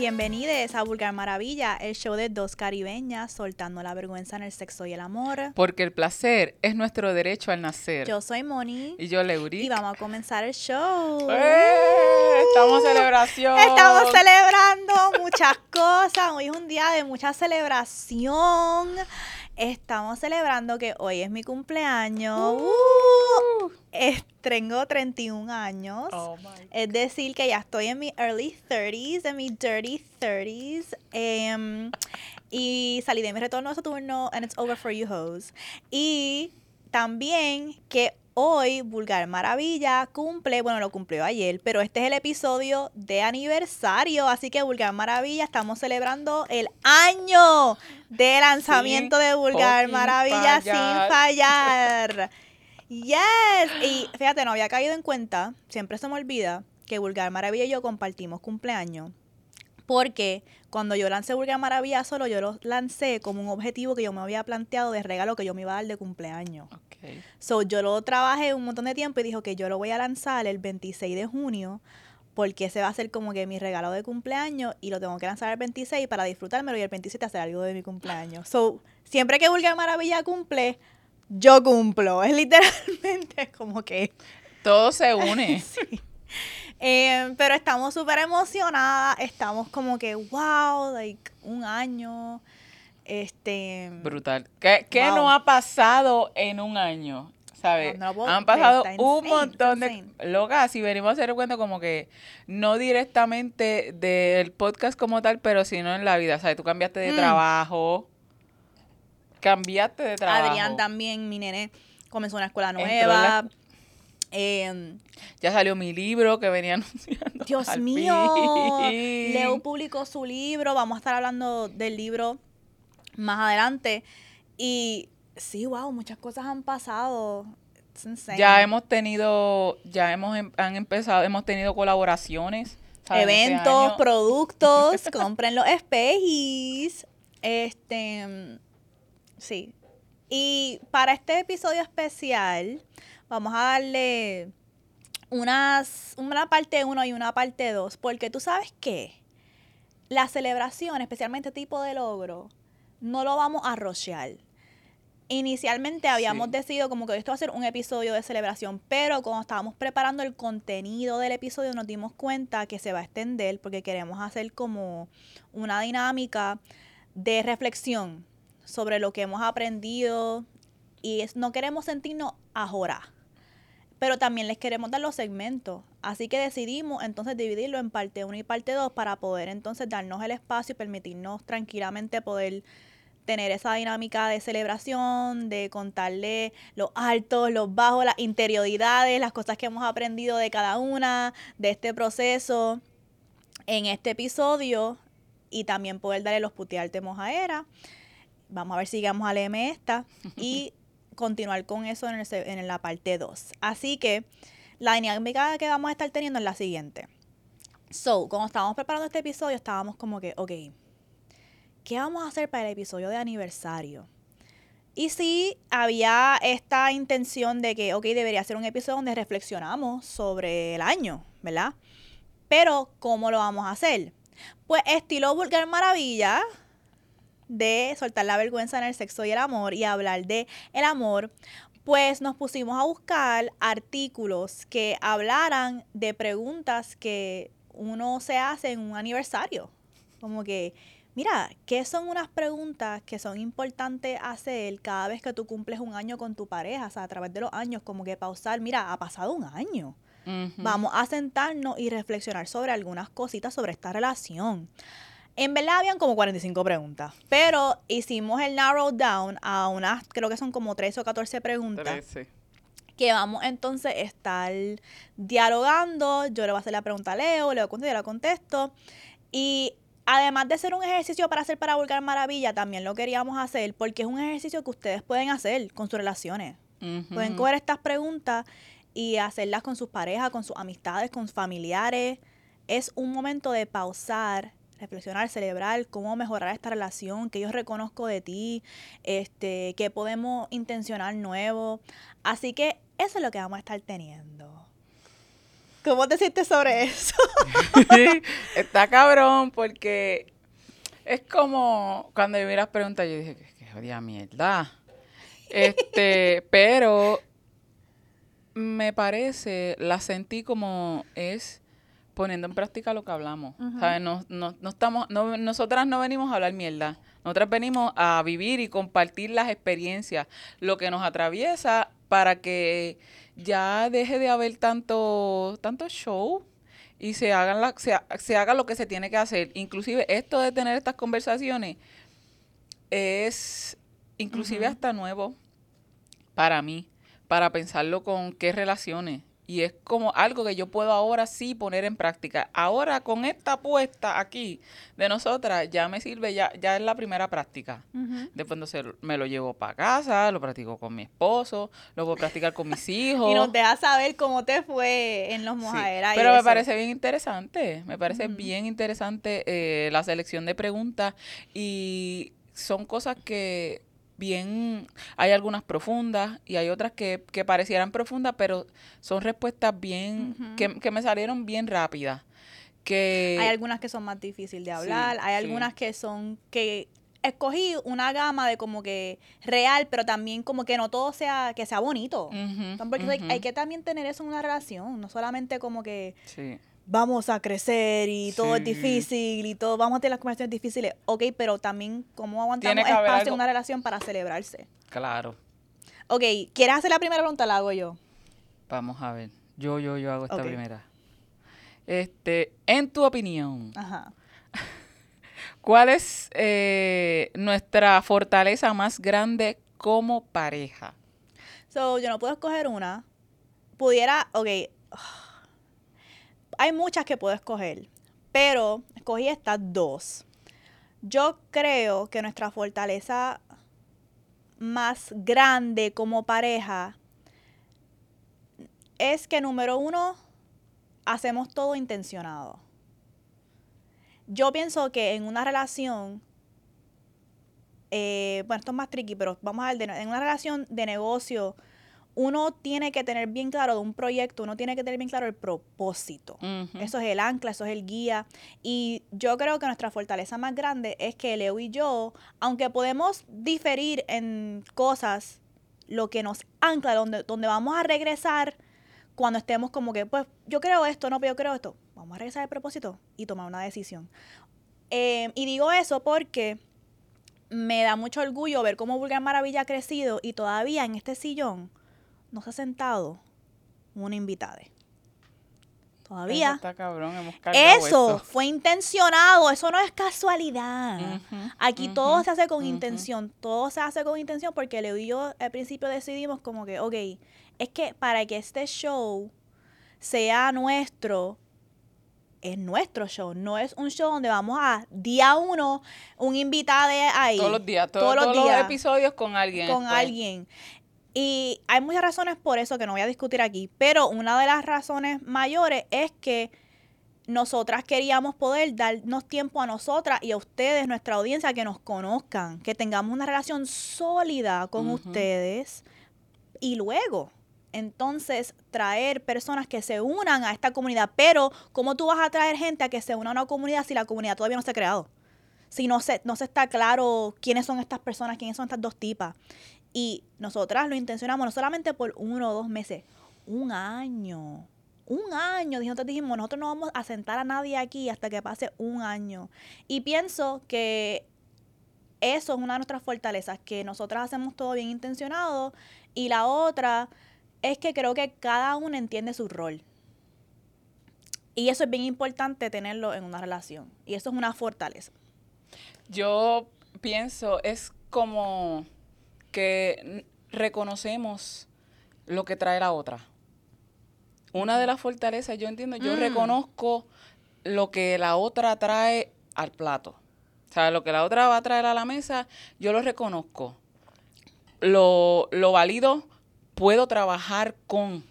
Bienvenidos a Vulgar Maravilla, el show de dos caribeñas soltando la vergüenza en el sexo y el amor. Porque el placer es nuestro derecho al nacer. Yo soy Moni. Y yo, Leuri. Y vamos a comenzar el show. ¡Eh! Estamos celebración. Estamos celebrando muchas cosas. Hoy es un día de mucha celebración. Estamos celebrando que hoy es mi cumpleaños. Uh, tengo 31 años. Oh es decir, que ya estoy en mi early 30s, en mi dirty 30s. Em, y salí de mi retorno a Saturno and it's over for you hoes. Y también que hoy Vulgar Maravilla cumple, bueno, lo cumplió ayer, pero este es el episodio de aniversario, así que Vulgar Maravilla estamos celebrando el año de lanzamiento de Vulgar Maravilla sin fallar. Yes. Y fíjate, no había caído en cuenta, siempre se me olvida que Vulgar Maravilla y yo compartimos cumpleaños. Porque cuando yo lancé Vulgar Maravilla solo, yo lo lancé como un objetivo que yo me había planteado de regalo que yo me iba a dar de cumpleaños. So, yo lo trabajé un montón de tiempo y dijo que yo lo voy a lanzar el 26 de junio porque ese va a ser como que mi regalo de cumpleaños y lo tengo que lanzar el 26 para disfrutármelo y el 27 hacer algo de mi cumpleaños. So, siempre que Vulgar Maravilla cumple, yo cumplo. Es literalmente como que... Todo se une. sí. Eh, pero estamos súper emocionadas, estamos como que, wow, like, un año. Este. Brutal. ¿Qué, qué no ha pasado en un año? ¿Sabes? Han pasado un montón de. Locas, si venimos a hacer cuenta como que no directamente del podcast como tal, pero sino en la vida. ¿Sabes? Tú cambiaste de mm. trabajo. Cambiaste de trabajo. Adrián también, mi nene, comenzó una escuela nueva. Em, ya salió mi libro que venía anunciando. Dios mío. Leo publicó su libro. Vamos a estar hablando del libro más adelante. Y sí, wow, muchas cosas han pasado. Ya hemos tenido, ya hemos em, han empezado, hemos tenido colaboraciones. Este Eventos, productos, compren los espejis. Este, sí. Y para este episodio especial, vamos a darle unas, una parte 1 y una parte 2, porque tú sabes que la celebración, especialmente este tipo de logro, no lo vamos a rochear. Inicialmente habíamos decidido como que esto va a ser un episodio de celebración, pero cuando estábamos preparando el contenido del episodio nos dimos cuenta que se va a extender porque queremos hacer como una dinámica de reflexión sobre lo que hemos aprendido y no queremos sentirnos ahora, pero también les queremos dar los segmentos. Así que decidimos entonces dividirlo en parte 1 y parte 2 para poder entonces darnos el espacio y permitirnos tranquilamente poder tener esa dinámica de celebración, de contarle los altos, los bajos, las interioridades, las cosas que hemos aprendido de cada una de este proceso en este episodio y también poder darle los putearte mojaera. Vamos a ver si llegamos a leerme esta y continuar con eso en, en la parte 2. Así que la dinámica que vamos a estar teniendo es la siguiente. So, cuando estábamos preparando este episodio, estábamos como que, ok, ¿qué vamos a hacer para el episodio de aniversario? Y sí, había esta intención de que, ok, debería ser un episodio donde reflexionamos sobre el año, ¿verdad? Pero, ¿cómo lo vamos a hacer? Pues estilo Vulgar Maravilla, de soltar la vergüenza en el sexo y el amor y hablar de el amor, pues nos pusimos a buscar artículos que hablaran de preguntas que uno se hace en un aniversario. Como que, Mira, ¿qué son unas preguntas que son importantes hacer cada vez que tú cumples un año con tu pareja? O sea, a través de los años, como que pausar, mira, ha pasado un año. Vamos a sentarnos y reflexionar sobre algunas cositas sobre esta relación. En verdad habían como 45 preguntas, pero hicimos el narrow down a unas, creo que son como 13 o 14 preguntas. 13. Que vamos entonces a estar dialogando. Yo le voy a hacer la pregunta a Leo, Leo contesta, yo la contesto. Y además de ser un ejercicio para hacer para Vulgar Maravilla, también lo queríamos hacer porque es un ejercicio que ustedes pueden hacer con sus relaciones. Pueden coger estas preguntas y hacerlas con sus parejas, con sus amistades, con sus familiares. Es un momento de pausar, reflexionar, celebrar cómo mejorar esta relación, que yo reconozco de ti, este, que podemos intencionar nuevo. Así que eso es lo que vamos a estar teniendo. ¿Cómo te sientes sobre eso? está cabrón porque es como cuando yo vi las preguntas, yo dije, qué jodida mierda. Este, pero me parece, la sentí como es poniendo en práctica lo que hablamos. No, no, no, estamos, no, nosotras no venimos a hablar mierda. Nosotras venimos a vivir y compartir las experiencias, lo que nos atraviesa para que ya deje de haber tanto, tanto show y se, hagan la, se, se haga lo que se tiene que hacer. Inclusive esto de tener estas conversaciones es inclusive hasta nuevo para mí, para pensarlo con qué relaciones y es como algo que yo puedo ahora sí poner en práctica. Ahora con esta apuesta aquí de nosotras ya me sirve, ya, ya es la primera práctica. Después entonces me lo llevo para casa, lo practico con mi esposo, lo puedo practicar con mis hijos. y nos deja saber cómo te fue en los mojaderas. pero me parece bien interesante, me parece bien interesante eh, la selección de preguntas y son cosas que bien, hay algunas profundas y hay otras que, que parecieran profundas, pero son respuestas bien, que, que, me salieron bien rápidas. Que, hay algunas que son más difíciles de hablar, hay algunas que son que escogí una gama de como que real, pero también como que no todo sea, que sea bonito. Porque hay que también tener eso en una relación, no solamente como que vamos a crecer y todo es difícil y todo, vamos a tener las conversaciones difíciles. Ok, pero también cómo aguantamos espacio en una relación para celebrarse. Claro. Ok, ¿quieres hacer la primera pregunta? La hago yo. Vamos a ver. Yo, yo, yo hago esta primera. Este, en tu opinión, Ajá. ¿cuál es eh, nuestra fortaleza más grande como pareja? So, yo no puedo escoger una. Pudiera, ok hay muchas que puedo escoger, pero escogí estas dos. Yo creo que nuestra fortaleza más grande como pareja es que número uno, hacemos todo intencionado. Yo pienso que en una relación, eh, bueno, esto es más tricky, pero vamos a ver, en una relación de negocio, uno tiene que tener bien claro de un proyecto, uno tiene que tener bien claro el propósito. Eso es el ancla, eso es el guía. Y yo creo que nuestra fortaleza más grande es que Leo y yo, aunque podemos diferir en cosas, lo que nos ancla, donde, donde vamos a regresar cuando estemos como que, pues yo creo esto, no, pero yo creo esto. Vamos a regresar al propósito y tomar una decisión. Eh, y digo eso porque me da mucho orgullo ver cómo Vulgar Maravilla ha crecido y todavía en este sillón no se ha sentado una invitada. Todavía. Eso está cabrón, hemos eso, fue intencionado, eso no es casualidad. Aquí todo se hace con intención, todo se hace con intención porque Leo y yo al principio decidimos como que, ok, es que para que este show sea nuestro, es nuestro show, no es un show donde vamos a día uno, un invitado ahí. Todos los días, todos, los, días, los episodios con alguien. Con alguien. Y hay muchas razones por eso que no voy a discutir aquí, pero una de las razones mayores es que nosotras queríamos poder darnos tiempo a nosotras y a ustedes, nuestra audiencia, que nos conozcan, que tengamos una relación sólida con ustedes y luego entonces traer personas que se unan a esta comunidad. Pero, ¿cómo tú vas a traer gente a que se una a una comunidad si la comunidad todavía no se ha creado? Si no se, no se está claro quiénes son estas personas, quiénes son estas dos tipas. Y nosotras lo intencionamos no solamente por uno o dos meses, un año. Un año, nosotros dijimos, nosotros no vamos a sentar a nadie aquí hasta que pase un año. Y pienso que eso es una de nuestras fortalezas, que nosotras hacemos todo bien intencionado. Y la otra es que creo que cada uno entiende su rol. Y eso es bien importante tenerlo en una relación. Y eso es una fortaleza. Yo pienso, es como que reconocemos lo que trae la otra. Una de las fortalezas, yo entiendo, yo mm. reconozco lo que la otra trae al plato. O sea, lo que la otra va a traer a la mesa, yo lo reconozco. Lo, lo valido, puedo trabajar con.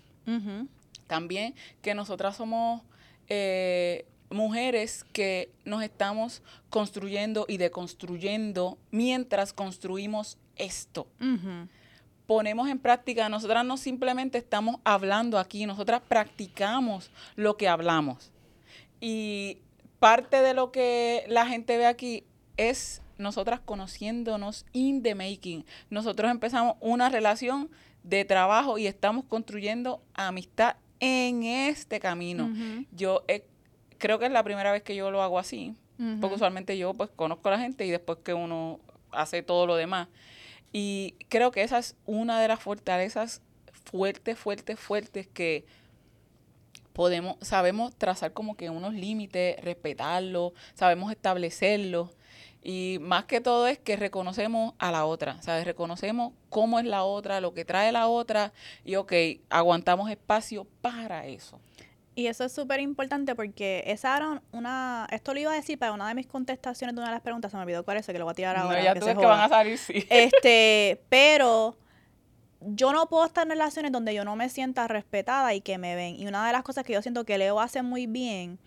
También que nosotras somos eh, mujeres que nos estamos construyendo y deconstruyendo mientras construimos esto. ponemos en práctica, nosotras no simplemente estamos hablando aquí, nosotras practicamos lo que hablamos. Y parte de lo que la gente ve aquí es nosotras conociéndonos in the making. Nosotros empezamos una relación de trabajo y estamos construyendo amistad en este camino. Yo creo que es la primera vez que yo lo hago así, porque usualmente yo pues conozco a la gente y después que uno hace todo lo demás. Y creo que esa es una de las fortalezas fuertes, fuertes, fuertes que podemos, sabemos trazar como que unos límites, respetarlos, sabemos establecerlos. Y más que todo es que reconocemos a la otra, ¿sabes? Reconocemos cómo es la otra, lo que trae la otra y, ok, aguantamos espacio para eso. Y eso es súper importante porque esa era una, esto lo iba a decir para una de mis contestaciones de una de las preguntas, se me olvidó cuál es, que lo voy a tirar ahora. No, ya tú ves que van a salir, sí. Este, pero yo no puedo estar en relaciones donde yo no me sienta respetada y que me ven. Y una de las cosas que yo siento que Leo hace muy bien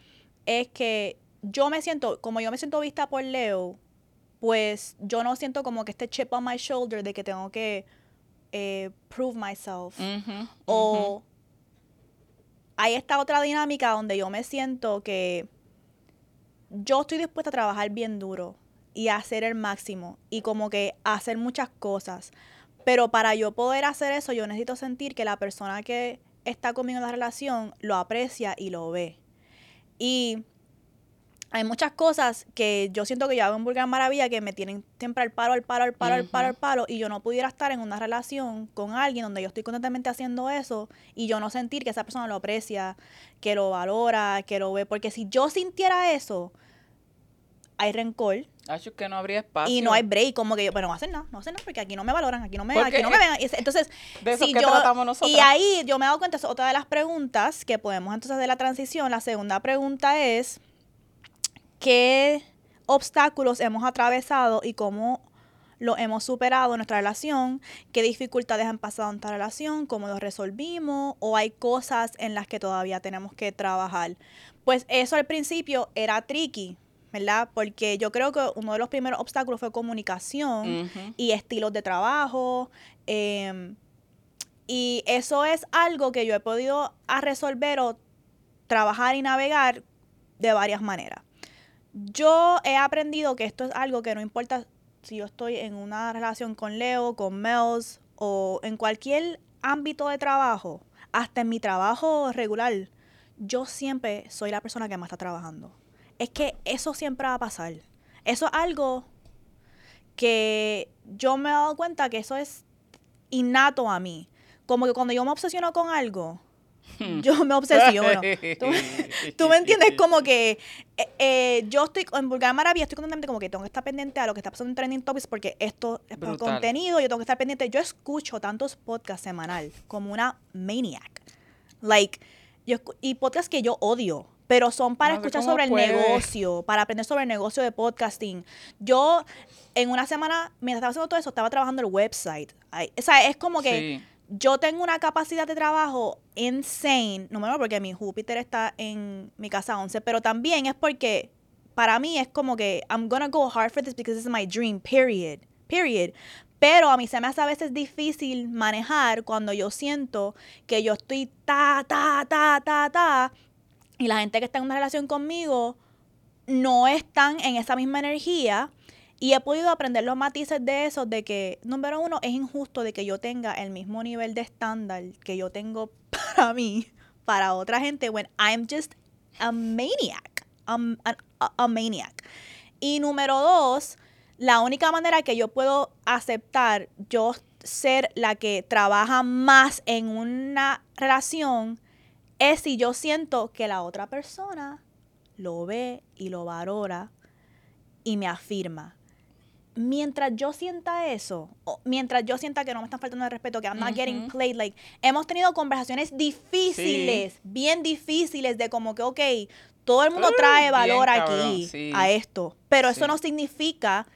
es que yo me siento, como yo me siento vista por Leo, pues yo no siento como que este chip on my shoulder de que tengo que eh, prove myself. o hay esta otra dinámica donde yo me siento que yo estoy dispuesta a trabajar bien duro y a hacer el máximo y como que hacer muchas cosas. Pero para yo poder hacer eso, yo necesito sentir que la persona que está conmigo en la relación lo aprecia y lo ve. Y hay muchas cosas que yo siento que yo hago en Vulgar Maravilla que me tienen siempre al paro, al paro, al paro, al paro, al paro, y yo no pudiera estar en una relación con alguien donde yo estoy constantemente haciendo eso y yo no sentir que esa persona lo aprecia, que lo valora, que lo ve, porque si yo sintiera eso, hay rencor, Acho que no habría espacio. Y no hay break, como que yo, pero no hacen nada, no hacen nada, porque aquí no me valoran, aquí no me, aquí no me ven. Entonces, de eso que. Y ahí yo me he dado cuenta, es otra de las preguntas que podemos entonces de la transición. La segunda pregunta es, ¿qué obstáculos hemos atravesado y cómo lo hemos superado en nuestra relación? ¿Qué dificultades han pasado en nuestra relación? ¿Cómo los resolvimos? ¿O hay cosas en las que todavía tenemos que trabajar? Pues eso al principio era tricky, ¿verdad? Porque yo creo que uno de los primeros obstáculos fue comunicación y estilos de trabajo. Em, y eso es algo que yo he podido resolver o trabajar y navegar de varias maneras. Yo he aprendido que esto es algo que no importa si yo estoy en una relación con Leo, con Mels o en cualquier ámbito de trabajo, hasta en mi trabajo regular, yo siempre soy la persona que más está trabajando es que eso siempre va a pasar. Eso es algo que yo me he dado cuenta que eso es innato a mí. Como que cuando yo me obsesiono con algo. yo me obsesiono. ¿Tú, me entiendes? Como que eh, eh, yo estoy en Vulgar Maravilla, estoy constantemente como que tengo que estar pendiente a lo que está pasando en Trending Topics porque esto es por contenido, yo tengo que estar pendiente. Yo escucho tantos podcasts semanal como una maniac. Like, yo, y podcasts que yo odio pero son para escuchar sobre el negocio, para aprender sobre el negocio de podcasting. Yo, en una semana, mientras estaba haciendo todo eso, estaba trabajando el website. o sea, es como que yo tengo una capacidad de trabajo insane, número porque mi Júpiter está en mi casa 11, pero también es porque para mí es como que I'm gonna go hard for this because this is my dream, period. Period. Pero a mí se me hace a veces difícil manejar cuando yo siento que yo estoy ta, ta, ta, ta, ta, y la gente que está en una relación conmigo no están en esa misma energía. Y he podido aprender los matices de eso, de que, número uno, es injusto de que yo tenga el mismo nivel de estándar que yo tengo para mí, para otra gente, when I'm just a maniac. a, maniac. Y número dos, la única manera que yo puedo aceptar yo ser la que trabaja más en una relación es si yo siento que la otra persona lo ve y lo valora y me afirma. Mientras yo sienta eso, mientras yo sienta que no me están faltando el respeto, que I'm not getting played, like, hemos tenido conversaciones difíciles, bien difíciles, de como que, ok, todo el mundo trae valor aquí a esto, pero eso no significa,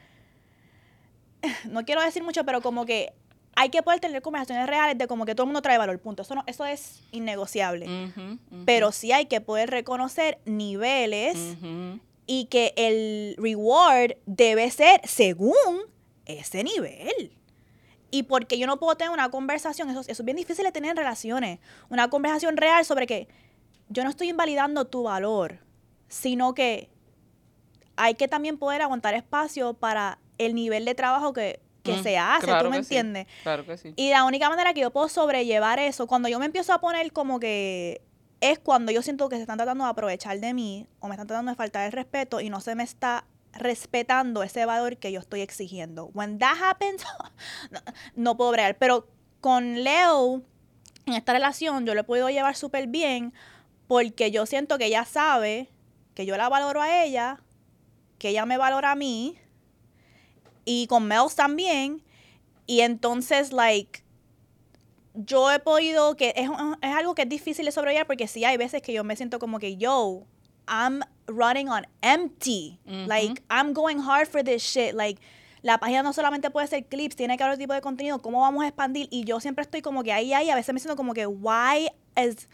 no quiero decir mucho, pero como que hay que poder tener conversaciones reales de como que todo el mundo trae valor, punto. Eso, no, eso es innegociable. Pero sí hay que poder reconocer niveles y que el reward debe ser según ese nivel. y porque yo no puedo tener una conversación, eso, eso es bien difícil de tener en relaciones, una conversación real sobre que yo no estoy invalidando tu valor, sino que hay que también poder aguantar espacio para el nivel de trabajo que, que mm, se hace, ¿tú me entiendes? Claro que sí. Y la única manera que yo puedo sobrellevar eso, cuando yo me empiezo a poner como que es cuando yo siento que se están tratando de aprovechar de mí o me están tratando de faltar el respeto y no se me está respetando ese valor que yo estoy exigiendo. When that happens, no, puedo bregar. Pero con Leo, en esta relación, yo lo he podido llevar súper bien porque yo siento que ella sabe que yo la valoro a ella, que ella me valora a mí y con Mel también. Y entonces, like, yo he podido, que es, es algo que es difícil de sobrellevar porque sí hay veces que yo me siento como que yo, I'm running on empty. Like, I'm going hard for this shit. Like, la página no solamente puede ser clips, tiene que haber otro tipo de contenido. ¿Cómo vamos a expandir? Y yo siempre estoy como que ahí, ahí, a veces me siento como que, why is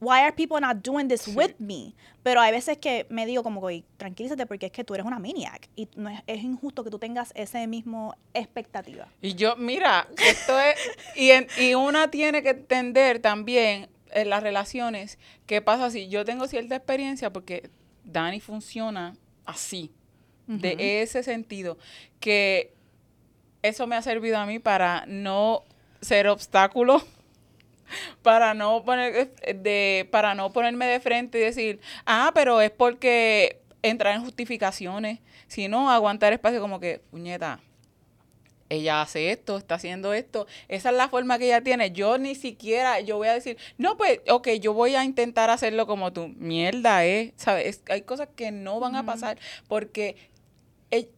why are people not doing this with me? Pero hay veces que me digo como que, tranquilízate porque es que tú eres una maniac y no es, es, injusto que tú tengas ese mismo expectativa. Y yo, mira, esto es, y, y una tiene que entender también en las relaciones qué pasa si yo tengo cierta experiencia porque Dani funciona así, de ese sentido, que eso me ha servido a mí para no ser obstáculo para no poner eh, de para no ponerme de frente y decir, "Ah, pero es porque entrar en justificaciones, sino aguantar espacio como que, puñeta, ella hace esto, está haciendo esto, esa es la forma que ella tiene. Yo ni siquiera, yo voy a decir, no, pues, ok, yo voy a intentar hacerlo como tú. Mierda, ¿eh? ¿Sabes? hay cosas que no van a pasar porque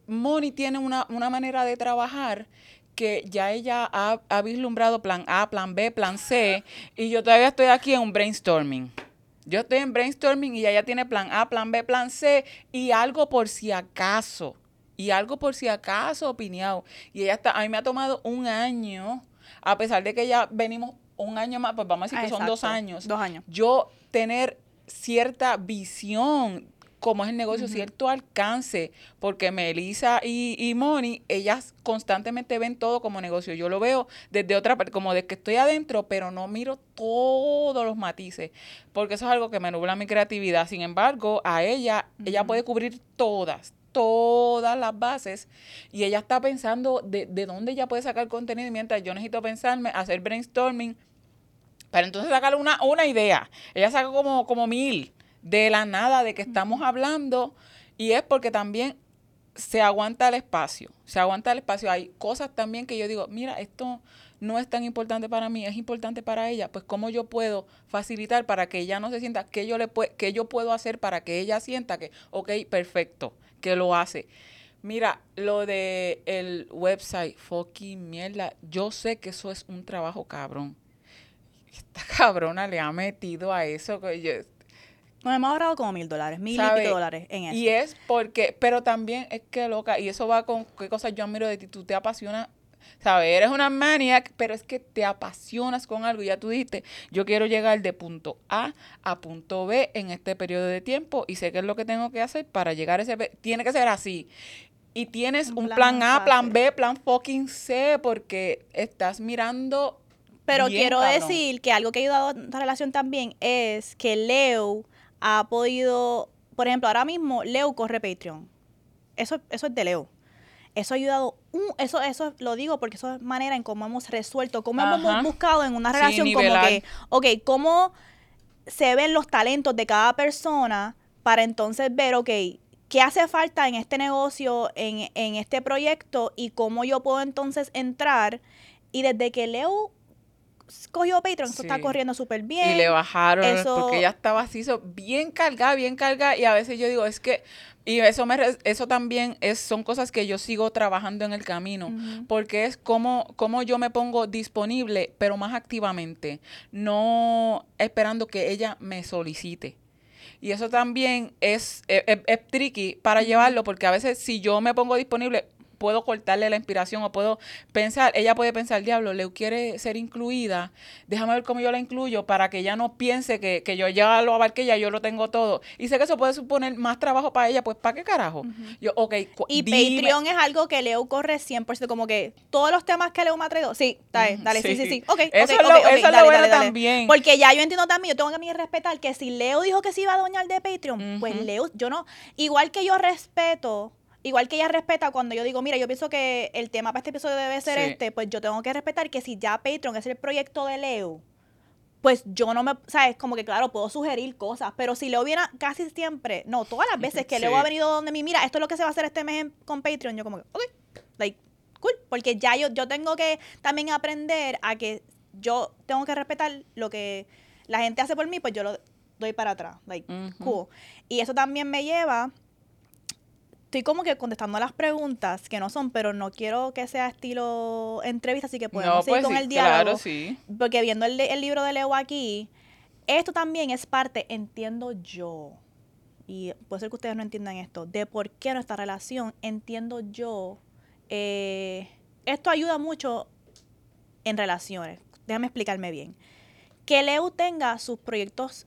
Moni tiene una, una manera de trabajar que ya ella ha, vislumbrado plan A, plan B, plan C, y yo todavía estoy aquí en un brainstorming. Yo estoy en brainstorming y ella tiene plan A, plan B, plan C y algo por si acaso. Y algo por si acaso opinado. Y ella está, a mí me ha tomado un año, a pesar de que ya venimos un año más, pues vamos a decir que son dos años. Dos años. Yo tener cierta visión cómo es el negocio, cierto alcance, porque Melissa y, y Moni, ellas constantemente ven todo como negocio. Yo lo veo desde otra parte, como de que estoy adentro, pero no miro todos los matices, porque eso es algo que me nubla mi creatividad. Sin embargo, a ella, ella puede cubrir todas, todas las bases y ella está pensando de, de dónde ella puede sacar contenido mientras yo necesito pensarme, hacer brainstorming para entonces sacar una, una idea. Ella saca como, como mil de la nada de que estamos hablando y es porque también se aguanta el espacio, se aguanta el espacio. Hay cosas también que yo digo, mira, esto no es tan importante para mí, es importante para ella, pues cómo yo puedo facilitar para que ella no se sienta, que yo, le que yo puedo hacer para que ella sienta que, ok, perfecto, que lo hace. Mira, lo de el website, fucking mierda, yo sé que eso es un trabajo cabrón. Esta cabrona le ha metido a eso. Que yo, nos hemos ahorrado como mil dólares, mil y pico dólares en eso. Y es porque, pero también es que loca, y eso va con qué cosas yo admiro de ti, tú te apasionas ¿sabes? Eres una maniac, pero es que te apasionas con algo. Ya tú dijiste, yo quiero llegar de punto A a punto B en este periodo de tiempo y sé qué es lo que tengo que hacer para llegar a ese... Tiene que ser así. Y tienes un, plan, A, plan B, plan fucking C, porque estás mirando... Pero quiero decir que algo que ha ayudado a esta relación también es que Leo ha podido, por ejemplo, ahora mismo Leo corre Patreon. Eso, eso es de Leo. Eso ha ayudado, eso, eso lo digo porque eso es manera en cómo hemos resuelto, cómo hemos buscado en una relación como que, ok, cómo se ven los talentos de cada persona para entonces ver, ok, qué hace falta en este negocio, en, en este proyecto y cómo yo puedo entonces entrar. Y desde que Leo cogió Patreon, eso está corriendo súper bien. Y le bajaron, porque ya estaba así, bien cargada, bien cargada. Y a veces yo digo, es que, y eso, me, eso también es, son cosas que yo sigo trabajando en el camino, porque es como, como yo me pongo disponible, pero más activamente, no esperando que ella me solicite. Y eso también es, es, tricky para llevarlo, porque a veces si yo me pongo disponible, puedo cortarle la inspiración o puedo pensar, ella puede pensar, diablo, Leo quiere ser incluida, déjame ver cómo yo la incluyo para que ella no piense que, yo ya lo abarqué, ya yo lo tengo todo. Y sé que eso puede suponer más trabajo para ella, pues ¿para qué carajo? Yo, ok. Y Patreon es algo que Leo corre 100%, como que todos los temas que Leo me ha traído, sí, dale, dale, sí, sí, sí. Ok, eso es lo, eso es lo bueno también. Porque ya yo entiendo también, yo tengo que mí respetar que si Leo dijo que se iba a doñar de Patreon, pues Leo, yo no, igual que yo respeto igual que ella respeta cuando yo digo, mira, yo pienso que el tema para este episodio debe ser este, pues yo tengo que respetar que si ya Patreon es el proyecto de Leo, pues yo no me, sabes, como que claro, puedo sugerir cosas, pero si Leo viene casi siempre, no, todas las veces que Leo ha venido donde mí, mira, esto es lo que se va a hacer este mes con Patreon, yo como que, ok, like, cool, porque ya yo, yo tengo que también aprender a que yo tengo que respetar lo que la gente hace por mí, pues yo lo doy para atrás, like, cool. Y eso también me lleva estoy como que contestando las preguntas que no son, pero no quiero que sea estilo entrevista, así que podemos seguir pues con el diálogo. Claro, sí. Porque viendo el, el, libro de Leo aquí, esto también es parte, entiendo yo, y puede ser que ustedes no entiendan esto, de por qué nuestra relación, entiendo yo, eh, esto ayuda mucho en relaciones. Déjame explicarme bien. Que Leo tenga sus proyectos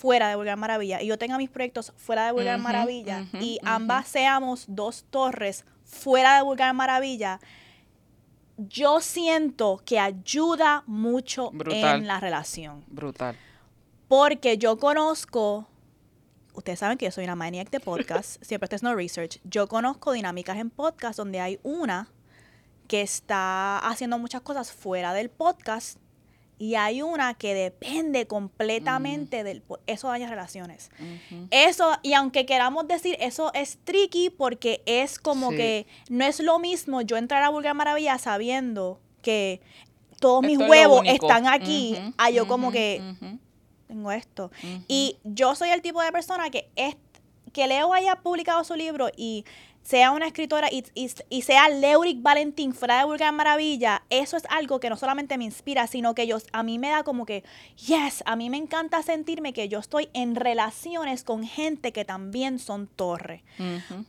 fuera de Vulgar Maravilla y yo tenga mis proyectos fuera de Vulgar Maravilla y ambas seamos dos torres fuera de Vulgar Maravilla, yo siento que ayuda mucho en la relación. Brutal. Porque yo conozco, ustedes saben que yo soy una maniac de podcast, siempre esto es no research, yo conozco dinámicas en podcast donde hay una que está haciendo muchas cosas fuera del podcast y hay una que depende completamente del... Eso daña relaciones. Eso, y aunque queramos decir, eso es tricky porque es como que no es lo mismo yo entrar a Vulgar Maravilla sabiendo que todos mis huevos están aquí, a yo como que tengo esto. Y yo soy el tipo de persona que, es, que Leo haya publicado su libro y sea una escritora y, y, sea Leuric Valentín fuera de Vulgar Maravilla, eso es algo que no solamente me inspira, sino que yo, a mí me da como que, yes, a mí me encanta sentirme que yo estoy en relaciones con gente que también son torre.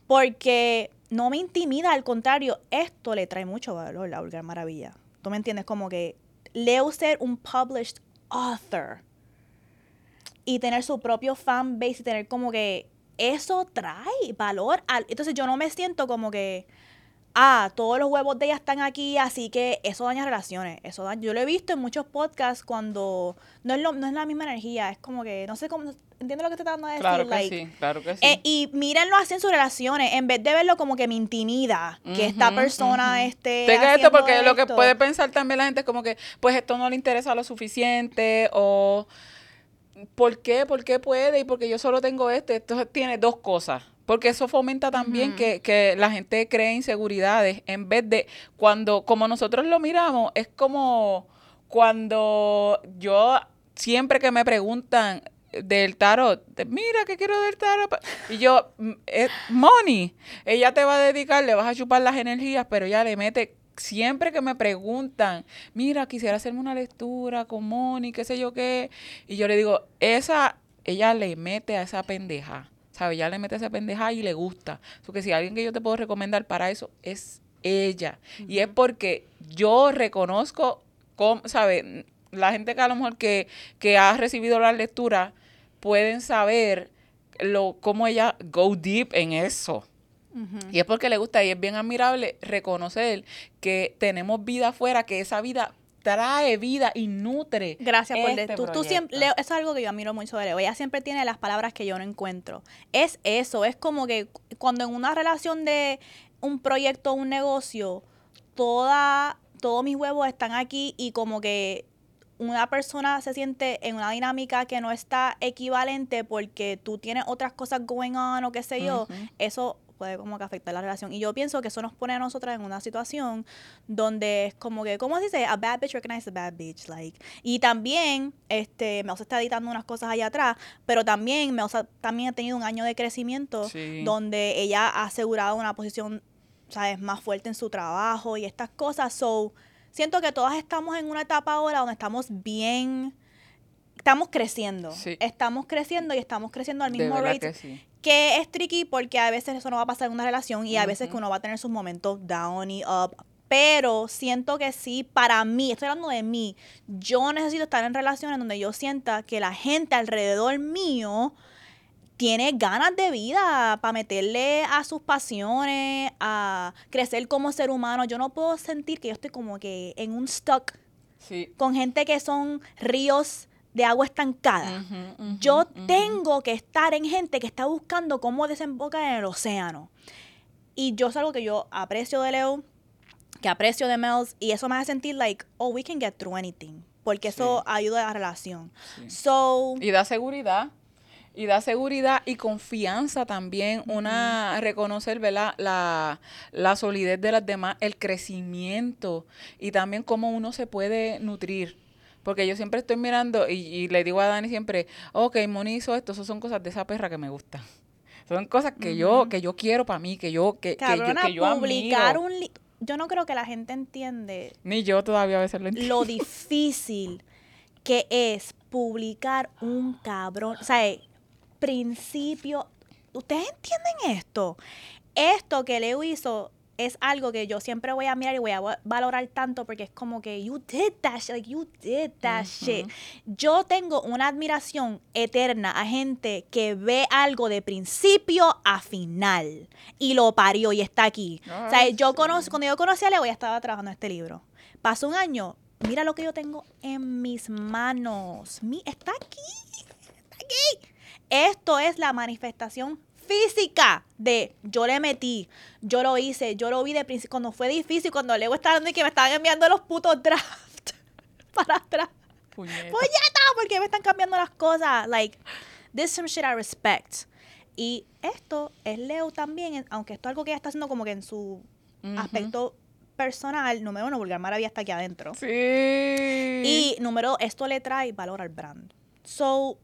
Porque no me intimida, al contrario, esto le trae mucho valor a Vulgar Maravilla. ¿Tú me entiendes? Como que leo ser un published author y tener su propio fan base y tener como que eso trae valor. Al, entonces yo no me siento como que, ah, todos los huevos de ella están aquí, así que eso daña relaciones. Eso daña, yo lo he visto en muchos podcasts cuando no es, lo, no es la misma energía, es como que, no sé cómo, entiendo lo que te está dando a decir. Claro que sí, claro que sí. Eh, y mírenlo así en sus relaciones, en vez de verlo como que me intimida que esta persona esté. Tenga esto porque lo que puede pensar también la gente es como que, pues esto no le interesa lo suficiente o ¿por qué? ¿Por qué puede? Y porque yo solo tengo este. Entonces tiene dos cosas. Porque eso fomenta también que, que, la gente cree inseguridades en vez de cuando, como nosotros lo miramos, es como cuando yo siempre que me preguntan del tarot, mira, ¿qué quiero del tarot? Y yo, mm, es money, ella te va a dedicar, le vas a chupar las energías, pero ella le mete siempre que me preguntan, mira, quisiera hacerme una lectura con Moni, qué sé yo qué, y yo le digo, esa, ella le mete a esa pendeja, ¿sabes? Ella le mete a esa pendeja y le gusta. Porque si alguien que yo te puedo recomendar para eso es ella. Y es porque yo reconozco, ¿sabes? La gente que a lo mejor que, que ha recibido la lectura pueden saber lo, cómo ella go deep en eso. Y es porque le gusta y es bien admirable reconocer que tenemos vida afuera, que esa vida trae vida y nutre. Gracias por este tú, tú siempre, Leo, eso es algo que yo admiro mucho de Leo. Ella siempre tiene las palabras que yo no encuentro. Es eso, es como que cuando en una relación de un proyecto, un negocio, toda, todos mis huevos están aquí y como que una persona se siente en una dinámica que no está equivalente porque tú tienes otras cosas going on o qué sé yo, eso puede como que afectar la relación. Y yo pienso que eso nos pone a nosotras en una situación donde es como que, ¿cómo se dice? A bad bitch recognizes a bad bitch, like. Y también, este, Meosa está editando unas cosas allá atrás, pero también Meosa también ha tenido un año de crecimiento donde ella ha asegurado una posición, ¿sabes? Más fuerte en su trabajo y estas cosas. So, siento que todas estamos en una etapa ahora donde estamos bien estamos creciendo. Estamos creciendo y estamos creciendo al mismo rate que es tricky porque a veces eso no va a pasar en una relación y a veces que uno va a tener sus momentos down y up. Pero siento que sí, para mí, estoy hablando de mí, yo necesito estar en relaciones donde yo sienta que la gente alrededor mío tiene ganas de vida para meterle a sus pasiones, a crecer como ser humano. Yo no puedo sentir que yo estoy como que en un stock con gente que son ríos de agua estancada. yo tengo que estar en gente que está buscando cómo desembocar en el océano. Y yo es algo que yo aprecio de Leo, que aprecio de Mels, y eso me hace sentir like, oh, we can get through anything. Porque eso ayuda a la relación. So, y da seguridad. Y da seguridad y confianza también, una reconocer ¿verdad? La, la solidez de las demás, el crecimiento y también cómo uno se puede nutrir. Porque yo siempre estoy mirando y, le digo a Dani siempre, ok, Moni hizo esto, eso son cosas de esa perra que me gustan. Son cosas que yo que yo quiero para mí, que yo que, que yo, que yo publicar un yo no creo que la gente entiende ni yo todavía a veces lo entiendo. Lo difícil que es publicar un cabrón, o sea, principio. ¿Ustedes entienden esto? Esto que Leo hizo es algo que yo siempre voy a mirar y voy a valorar tanto porque es como que you did that shit, like you did that shit. Yo tengo una admiración eterna a gente que ve algo de principio a final y lo parió y está aquí. o sea, yo conozco, cuando yo conocí a Leo ya estaba trabajando en este libro. Pasó un año, mira lo que yo tengo en mis manos. Mi, está aquí, está aquí. Esto es la manifestación física de yo le metí, yo lo hice, yo lo vi de principio, cuando fue difícil, cuando luego estaba dando y que me estaban enviando los putos drafts para atrás. Puñeta. Puñeta, porque me están cambiando las cosas. Like, this is some shit I respect. Y esto es Leo también, aunque esto es algo que ella está haciendo como que en su aspecto personal, número uno, Vulgar Maravilla está aquí adentro. Sí. Y número dos, esto le trae valor al brand. So,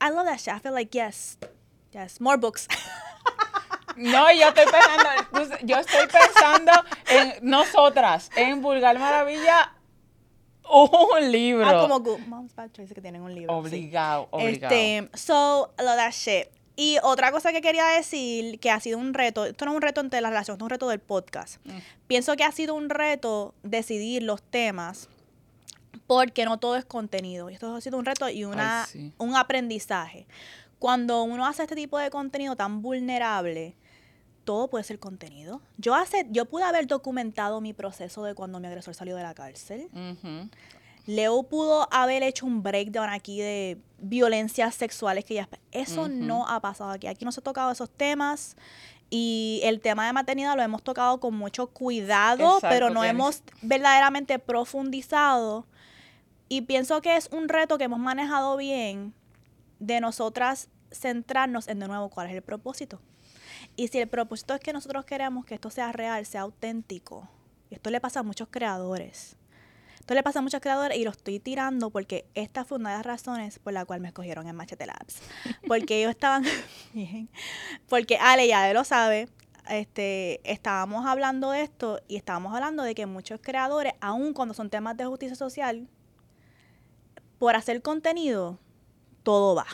I love that shit. I feel like, yes, yes, more books. No, yo estoy pensando, yo estoy pensando en nosotras, en Vulgar Maravilla, un libro. Ah, como Good Moms Bad Choices que tienen un libro. Obligado, obligado. Este, so, love that shit. Y otra cosa que quería decir, que ha sido un reto, esto no es un reto entre las relaciones, es un reto del podcast. Mm. Pienso que ha sido un reto decidir los temas porque no todo es contenido. Y esto ha sido un reto y una, un aprendizaje. Cuando uno hace este tipo de contenido tan vulnerable, todo puede ser contenido. Yo hace, yo pude haber documentado mi proceso de cuando mi agresor salió de la cárcel. Leo pudo haber hecho un breakdown aquí de violencias sexuales que ya eso no ha pasado aquí. Aquí no se ha tocado esos temas y el tema de maternidad lo hemos tocado con mucho cuidado, pero no hemos verdaderamente profundizado y pienso que es un reto que hemos manejado bien de nosotras centrarnos en de nuevo cuál es el propósito. Y si el propósito es que nosotros queremos que esto sea real, sea auténtico, esto le pasa a muchos creadores. Esto le pasa a muchos creadores y lo estoy tirando porque esta fue una de las razones por la cual me escogieron en Machete Labs. Porque ellos estaban bien. Porque Ale ya lo sabe. Este, estábamos hablando de esto y estábamos hablando de que muchos creadores, aun cuando son temas de justicia social, por hacer contenido, todo va.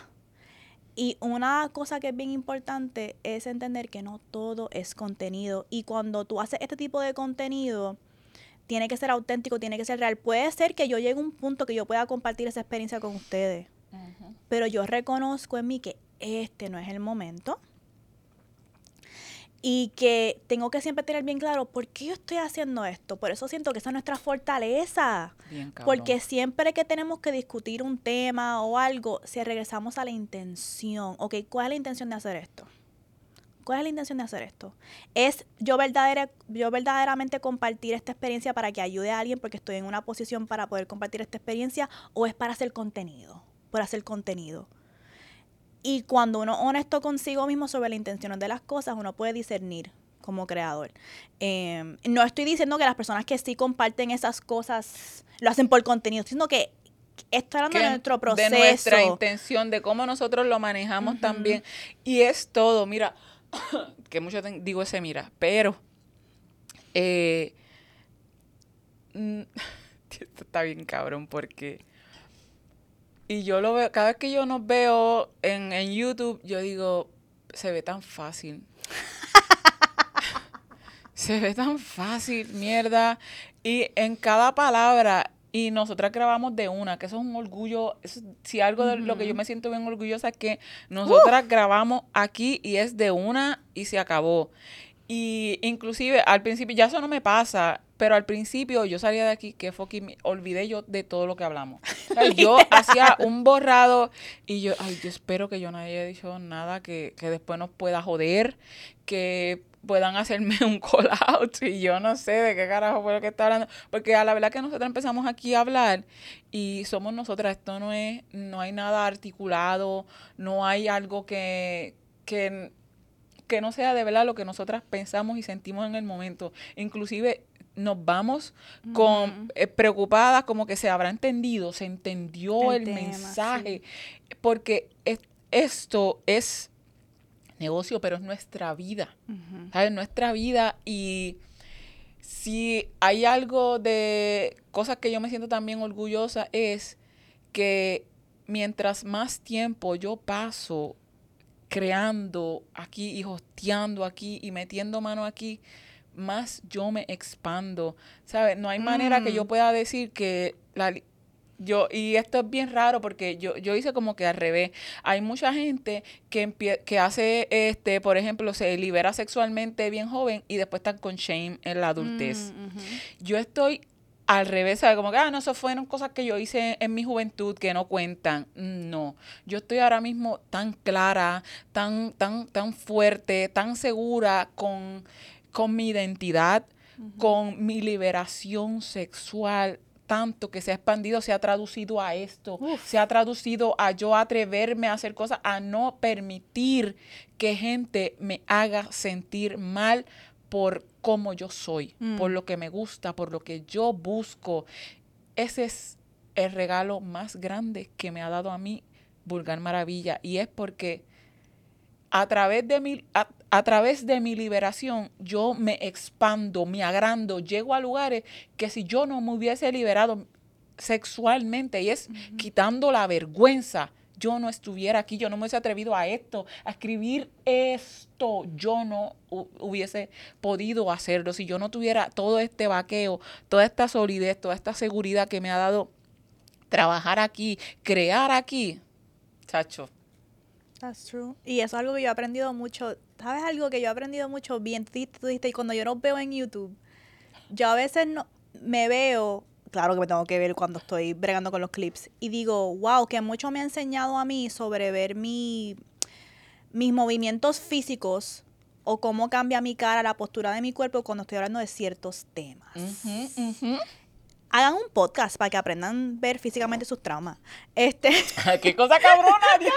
Y una cosa que es bien importante es entender que no todo es contenido. Y cuando tú haces este tipo de contenido, tiene que ser auténtico, tiene que ser real. Puede ser que yo llegue a un punto que yo pueda compartir esa experiencia con ustedes. Pero yo reconozco en mí que este no es el momento y que tengo que siempre tener bien claro por qué yo estoy haciendo esto. Por eso siento que esa es nuestra fortaleza. porque siempre que tenemos que discutir un tema o algo, si regresamos a la intención, ok, ¿cuál es la intención de hacer esto? ¿Cuál es la intención de hacer esto? ¿Es yo, verdadera, yo verdaderamente compartir esta experiencia para que ayude a alguien porque estoy en una posición para poder compartir esta experiencia o es para hacer contenido? Por hacer contenido. Y cuando uno es honesto consigo mismo sobre las intenciones de las cosas, uno puede discernir como creador. Em, no estoy diciendo que las personas que sí comparten esas cosas lo hacen por contenido, sino que esto hablando de nuestro proceso. De nuestra intención, de cómo nosotros lo manejamos también. Y es todo, mira, que mucho digo ese mira, pero eh, mm, esto está bien cabrón porque y yo lo veo, cada vez que yo nos veo en, en YouTube, yo digo, se ve tan fácil. se ve tan fácil, mierda. Y en cada palabra, y nosotras grabamos de una, que eso es un orgullo. si algo de lo que yo me siento bien orgullosa es que nosotras grabamos aquí y es de una y se acabó. Y inclusive al principio, ya eso no me pasa, pero al principio yo salía de aquí que fucking olvidé yo de todo lo que hablamos. yo hacía un borrado y yo, ay, yo espero que yo no haya dicho nada que, que después nos pueda joder, que puedan hacerme un call out y yo no sé de qué carajo fue lo que está hablando. Porque a la verdad que nosotros empezamos aquí a hablar y somos nosotras, esto no es, no hay nada articulado, no hay algo que, que, que no sea de verdad lo que nosotras pensamos y sentimos en el momento. Inclusive nos vamos con eh, preocupadas como que se habrá entendido, se entendió el, mensaje, porque esto es negocio, pero es nuestra vida. ¿Sabes? Nuestra vida y si hay algo de cosas que yo me siento también orgullosa es que mientras más tiempo yo paso creando aquí y hosteando aquí y metiendo mano aquí, más yo me expando. ¿Sabes? No hay manera que yo mm. pueda decir que la, yo, y esto es bien raro porque yo, yo hice como que al revés. Hay mucha gente que, que hace, este, por ejemplo, se libera sexualmente bien joven y después están con shame en la adultez. Mm, yo estoy al revés, ¿sabes? Como que, ah, no, eso fueron cosas que yo hice en mi juventud que no cuentan. No, yo estoy ahora mismo tan clara, tan, tan, tan fuerte, tan segura con, con mi identidad, con mi liberación sexual tanto que se ha expandido, se ha traducido a esto, se ha traducido a yo atreverme a hacer cosas, a no permitir que gente me haga sentir mal por cómo yo soy, por mm. lo que me gusta, por lo que yo busco. Ese es el regalo más grande que me ha dado a mí Vulgar Maravilla y es porque a través de mi, a, través de mi liberación, yo me expando, me agrando, llego a lugares que si yo no me hubiese liberado sexualmente, y es quitando la vergüenza, yo no estuviera aquí, yo no me hubiese atrevido a esto, a escribir esto, yo no hubiese podido hacerlo. Si yo no tuviera todo este vaqueo, toda esta solidez, toda esta seguridad que me ha dado trabajar aquí, crear aquí, chacho, That's true. Y eso es algo que yo he aprendido mucho. ¿Sabes algo que yo he aprendido mucho? Bien, tú dijiste, y cuando yo los veo en YouTube, yo a veces no, me veo, claro que me tengo que ver cuando estoy bregando con los clips, y digo, wow, que mucho me ha enseñado a mí sobre ver mi, mis movimientos físicos o cómo cambia mi cara, la postura de mi cuerpo cuando estoy hablando de ciertos temas hagan un podcast para que aprendan a ver físicamente sus traumas. Este. ¡Qué cosa cabrona,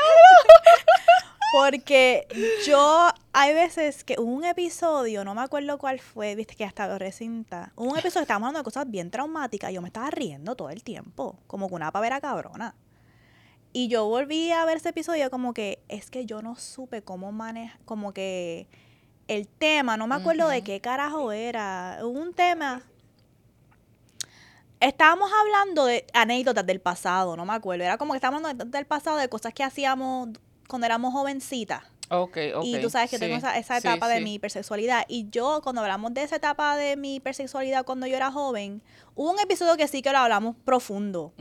Porque yo, hay veces que hubo un episodio, no me acuerdo cuál fue, viste que hasta lo recinta. Un episodio que estábamos hablando de cosas bien traumáticas y yo me estaba riendo todo el tiempo, como que una pavera cabrona. Y yo volví a ver ese episodio como que es que yo no supe cómo manejar, como que el tema, no me acuerdo de qué carajo era. Un tema estábamos hablando de anécdotas del pasado, no me acuerdo. Era como que estábamos hablando del pasado, de cosas que hacíamos cuando éramos jovencitas. Ok, ok. Y tú sabes que tengo esa, etapa de mi hipersexualidad. Y yo, cuando hablamos de esa etapa de mi hipersexualidad cuando yo era joven, hubo un episodio que sí que lo hablamos profundo.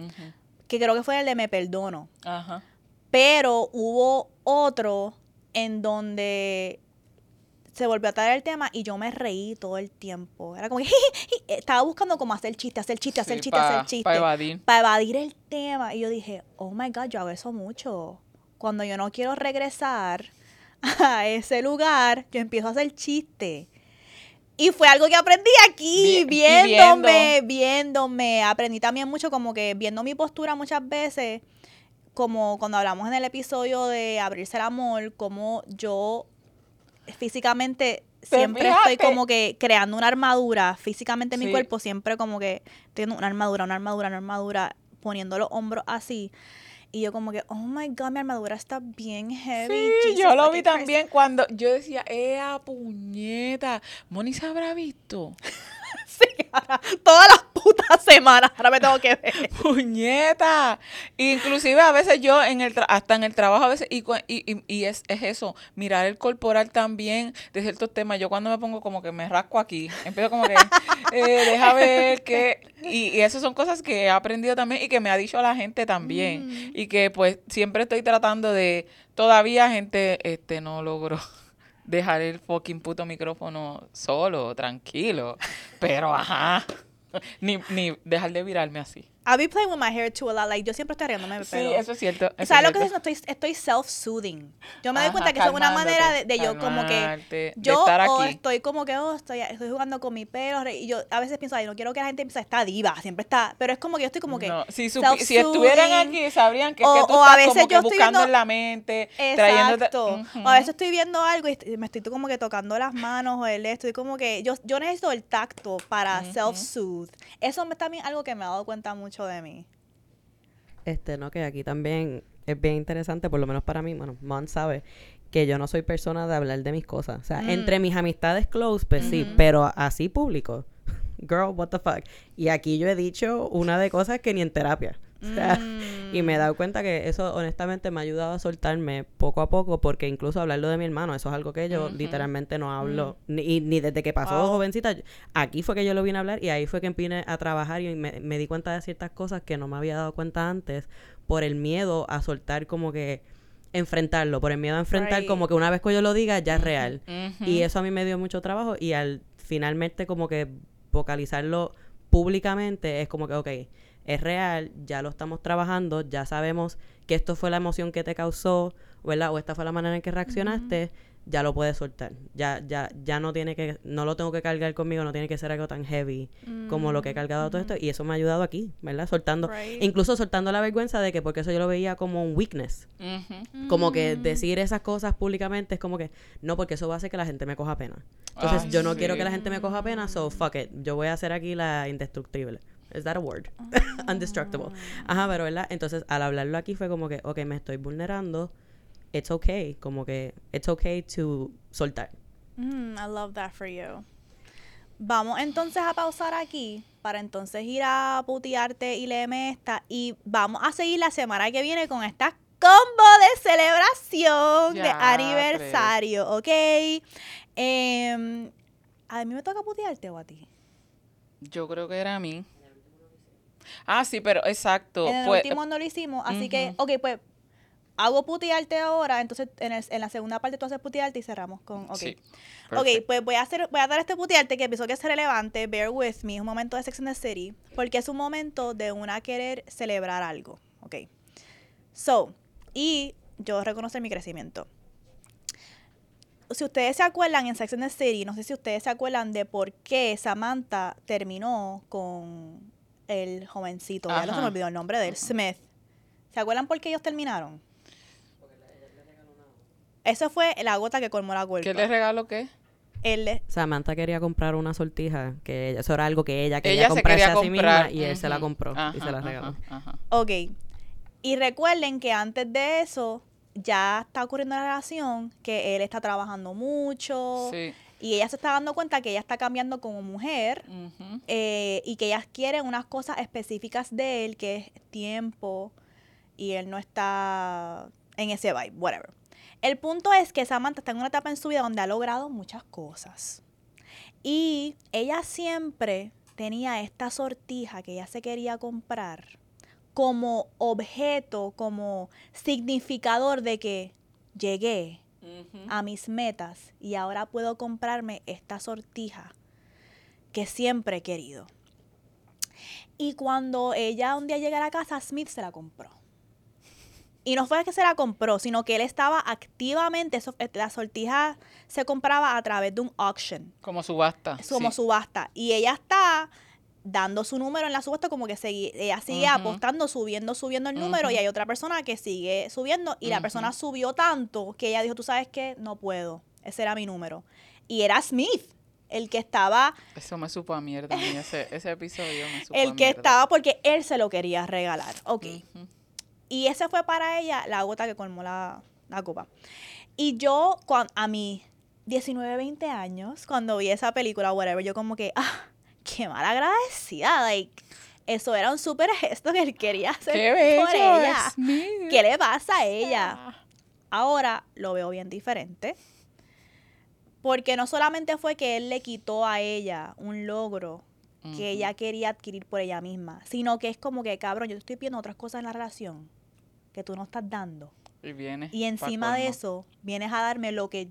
Que creo que fue el de Me Perdono. Ajá. Pero hubo otro en donde se volvió a traer el tema y yo me reí todo el tiempo. Era como que estaba buscando cómo hacer chiste, hacer chiste, hacer chiste, hacer chiste. Para evadir. Para evadir el tema. Y yo dije, oh my God, yo hago eso mucho. Cuando yo no quiero regresar a ese lugar, yo empiezo a hacer chiste. Y fue algo que aprendí aquí, viéndome, viéndome. Aprendí también mucho como que viendo mi postura muchas veces, como cuando hablamos en el episodio de abrirse el amor, como yo físicamente siempre estoy como que creando una armadura físicamente en mi cuerpo, siempre como que tengo una armadura, una armadura, una armadura, poniendo los hombros así. Y yo como que, oh my God, mi armadura está bien heavy. Sí, yo lo vi también cuando yo decía, ¡ea puñeta! ¿Moni se habrá visto? sí, todas las puta semana. Ahora me tengo que ver. Puñeta. Inclusive a veces yo, en el hasta en el trabajo, a veces, y, y, y es, es, eso, mirar el corporal también de ciertos temas. Yo cuando me pongo como que me rasco aquí, empiezo como que, eh, deja ver que... Y, y esas son cosas que he aprendido también y que me ha dicho la gente también. Mm. Y que pues siempre estoy tratando de... Todavía gente este no logró dejar el fucking puto micrófono solo, tranquilo. Pero ajá, ni, ni dejar de virarme así. I'll be playing with my hair too a lot. Like, yo siempre estoy riéndome de. Sí, eso es cierto. ¿Sabes lo que es Estoy, estoy self-soothing. Yo me doy cuenta que es una manera de, yo como que... Yo estoy como que, oh, estoy, estoy jugando con mi pelo. Y yo a veces pienso, ay, no quiero que la gente piense, está diva, siempre está... Pero es como que yo estoy como que... No, si, si estuvieran aquí, sabrían que, o, que tú o a veces como yo que buscando viendo, en la mente, exacto. O a veces estoy viendo algo y me estoy como que tocando las manos o el estoy como que... Yo, yo necesito el tacto para self-soothe. Eso es también algo que me ha dado cuenta mucho de mí. Este, no, que aquí también es bien interesante, por lo menos para mí, bueno, Mon sabe que yo no soy persona de hablar de mis cosas. O sea, mm. entre mis amistades close, pues sí, pero así público. Girl, what the fuck. Y aquí yo he dicho una de cosas que ni en terapia. Y me he dado cuenta que eso honestamente me ha ayudado a soltarme poco a poco, porque incluso hablarlo de mi hermano, eso es algo que yo literalmente no hablo, mm. ni, ni desde que pasó jovencita, aquí fue que yo lo vine a hablar y ahí fue que empecé a trabajar y me, me di cuenta de ciertas cosas que no me había dado cuenta antes por el miedo a soltar como que enfrentarlo, por el miedo a enfrentar como que una vez que yo lo diga ya es real. Y eso a mí me dio mucho trabajo y al finalmente como que vocalizarlo públicamente es como que, ok, es real, ya lo estamos trabajando, ya sabemos que esto fue la emoción que te causó, ¿verdad? O esta fue la manera en que reaccionaste, ya lo puedes soltar. Ya, ya, ya no tiene que, no lo tengo que cargar conmigo, no tiene que ser algo tan heavy como lo que he cargado todo esto. Y eso me ha ayudado aquí, ¿verdad? Soltando, incluso soltando la vergüenza de que porque eso yo lo veía como un weakness. Como que mm. decir esas cosas públicamente es como que, no, porque eso va a hacer que la gente me coja pena. Entonces yo no quiero que la gente me coja pena, so fuck it. Yo voy a hacer aquí la indestructible. ¿Es that a word? Ah. Undestructible. Ajá, pero ¿verdad? Entonces, al hablarlo aquí fue como que, ok, me estoy vulnerando. It's okay. Como que, it's okay to soltar. Mm, I love that for you. Vamos entonces a pausar aquí para entonces ir a putearte y leerme esta. Y vamos a seguir la semana que viene con esta combo de celebración de aniversario, ¿ok? Em, ¿A mí me toca putearte o a ti? Yo creo que era a mí. Ah, sí, pero exacto. En el pues, último no lo hicimos, así que, ok, pues hago putearte ahora, entonces en, el, en, la segunda parte tú haces putearte y cerramos con, ok. ok, pues voy a hacer, voy a dar este putearte que pienso que es relevante, bear with me, es un momento de Sex and the City, porque es un momento de una querer celebrar algo, ok. So, y yo reconocer mi crecimiento. Si ustedes se acuerdan en Sex and the City, no sé si ustedes se acuerdan de por qué Samantha terminó con el jovencito, ya no se me olvidó el nombre de él, Smith. ¿Se acuerdan por qué ellos terminaron? Eso fue la gota que colmó la culpa. ¿Qué le regaló qué? Él Samantha quería comprar una sortija, que eso era algo que ella quería comprarse a sí misma y él se la compró y se la regaló. ok. Y recuerden que antes de eso ya está ocurriendo una relación que él está trabajando mucho. Sí y ella se está dando cuenta que ella está cambiando como mujer eh, y que ella quiere unas cosas específicas de él, que es tiempo, y él no está en ese vibe, whatever. El punto es que Samantha está en una etapa en su vida donde ha logrado muchas cosas. Y ella siempre tenía esta sortija que ella se quería comprar como objeto, como significador de que llegué, a mis metas y ahora puedo comprarme esta sortija que siempre he querido. Y cuando ella un día llega a la casa, Smith se la compró. Y no fue que se la compró, sino que él estaba activamente, eh, la sortija se compraba a través de un auction. Como subasta. Como subasta. Y ella está dando su número en la subasta como que sigue, ella sigue apostando, subiendo, subiendo el número y hay otra persona que sigue subiendo y la persona subió tanto que ella dijo, tú sabes qué, no puedo, ese era mi número. Y era Smith, el que estaba... Eso me supo a mierda, ese, ese, episodio me supo El que estaba porque él se lo quería regalar, ok. Y ese fue para ella la gota que colmó la, la copa. Y yo, cuando, a mis 19, 20 años, cuando vi esa película, whatever, yo como que, ah, qué mal agradecida. Like, eso era un súper gesto que él quería hacer por ella. ¿Qué le pasa a ella? Ahora lo veo bien diferente. Porque no solamente fue que él le quitó a ella un logro que ella quería adquirir por ella misma, sino que es como que, cabrón, yo te estoy pidiendo otras cosas en la relación que tú no estás dando. Y, viene y encima de eso, vienes a darme lo que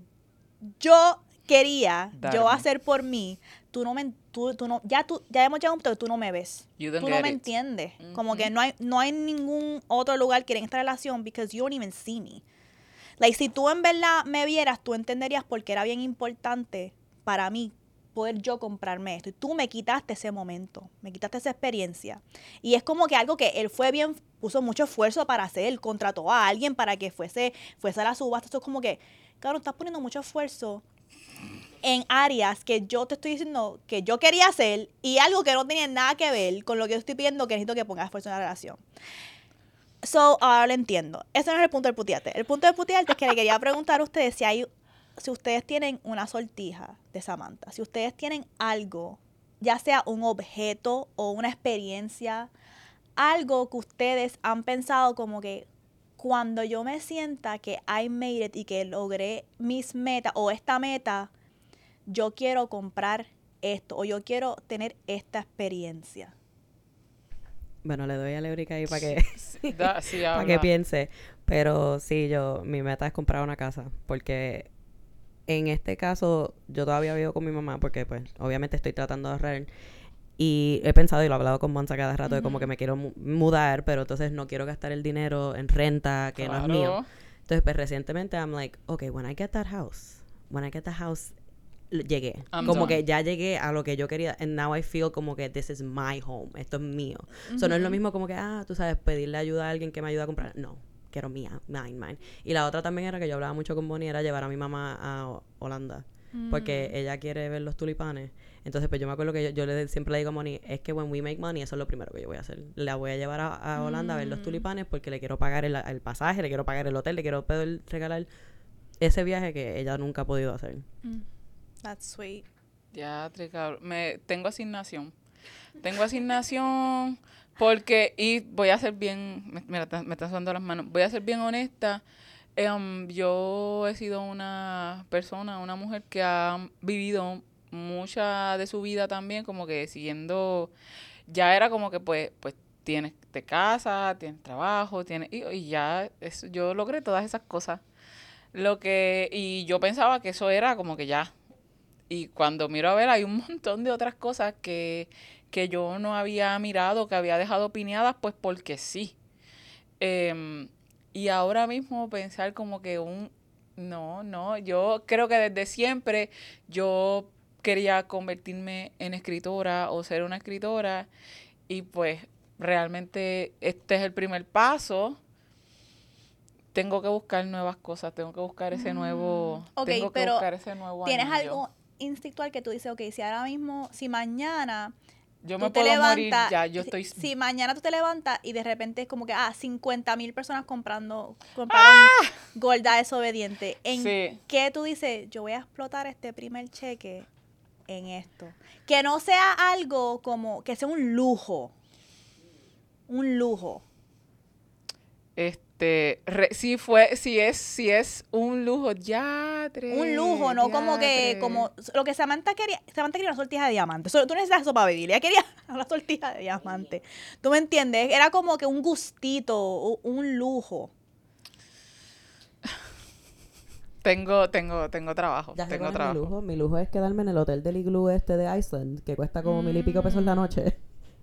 yo quería yo hacer por mí, tú no me tú, tú no ya tú ya hemos llegado a un punto que tú no me ves. tú no me entiendes. Como que no hay no hay ningún otro lugar que en esta relación because you don't even see me. Like si tú en verdad me vieras, tú entenderías por qué era bien importante para mí poder yo comprarme esto. Y tú me quitaste ese momento, me quitaste esa experiencia. Y es como que algo que él fue bien, puso mucho esfuerzo para hacer, él contrató a alguien para que fuese, fuese a la subasta. Esto es como que, claro, estás poniendo mucho esfuerzo en áreas que yo te estoy diciendo que yo quería hacer y algo que no tenía nada que ver con lo que yo estoy pidiendo que necesito que pongas esfuerzo en la relación. So, ahora lo entiendo. Ese no es el punto del putiate. El punto del putiate es que le quería preguntar a ustedes si hay, si ustedes tienen una sortija de Samantha, si ustedes tienen algo, ya sea un objeto o una experiencia, algo que ustedes han pensado como que cuando yo me sienta que I made it y que logré mis metas o esta meta, yo quiero comprar esto o yo quiero tener esta experiencia. Bueno, le doy a Leurica ahí para que, para que piense. Pero sí, yo, mi meta es comprar una casa. Porque en este caso, yo todavía vivo con mi mamá porque, pues, obviamente estoy tratando de ahorrar. Y he pensado y lo he hablado con Monza cada rato de como que me quiero mudar, pero entonces no quiero gastar el dinero en renta que no es mío. Entonces, pues recientemente I'm like, okay, when I get that house, when I get the house, llegué. como que ya llegué a lo que yo quería. And now I feel como que this is my home. Esto es mío. Eso no es lo mismo como que, ah, tú sabes, pedirle ayuda a alguien que me ayude a comprar. No, quiero mía, mine, mine. Y la otra también era que yo hablaba mucho con Bonnie, era llevar a mi mamá a Holanda. Porque mm. ella quiere ver los tulipanes. Entonces, pues yo me acuerdo que yo, le, siempre le digo a Moni, es que when we make money, eso es lo primero que yo voy a hacer. La voy a llevar a, Holanda a ver los mm. tulipanes porque le quiero pagar el, el, pasaje, le quiero pagar el hotel, le quiero poder regalar ese viaje que ella nunca ha podido hacer. Mm. That's sweet. Ya, Me, tengo asignación. Tengo asignación porque, y voy a ser bien, me, me, me están sonando las manos, voy a ser bien honesta. Em, yo he sido una persona, una mujer que ha vivido mucha de su vida también como que siguiendo, ya era como que pues, pues tienes de casa, tienes trabajo, tienes, y, ya yo logré todas esas cosas. Lo que, y yo pensaba que eso era como que ya, y cuando miro a ver, hay un montón de otras cosas que, que yo no había mirado, que había dejado opinadas, pues porque sí. Em, y ahora mismo pensar como que un... No, no, yo creo que desde siempre yo quería convertirme en escritora o ser una escritora y pues realmente este es el primer paso tengo que buscar nuevas cosas, tengo que buscar ese nuevo, mm, tengo que buscar ese nuevo ¿Tienes algo instintual que tú dices, ok, si ahora mismo, si mañana yo me puedo morir ya, yo estoy... Si mañana tú te levantas y de repente es como que, ah, 50 mil personas comprando, compraron ¡Ah! Gorda Desobediente. ¿En qué tú dices? Yo voy a explotar este primer cheque en esto. Que no sea algo como, que sea un lujo. Un lujo. Este este, si fue, si es, si es un lujo, ya, Un lujo, no como que, como lo que Samantha quería, Samantha quería una sortija de diamante. Solo, tú necesitas eso para vivir, ella quería una sortija de diamante. ¿Tú me entiendes? Era como que un gustito, un lujo. Tengo, tengo, tengo trabajo. Ya tengo trabajo. Mi lujo. mi lujo es quedarme en el hotel del iglú este de Iceland, que cuesta como mil y pico pesos la noche.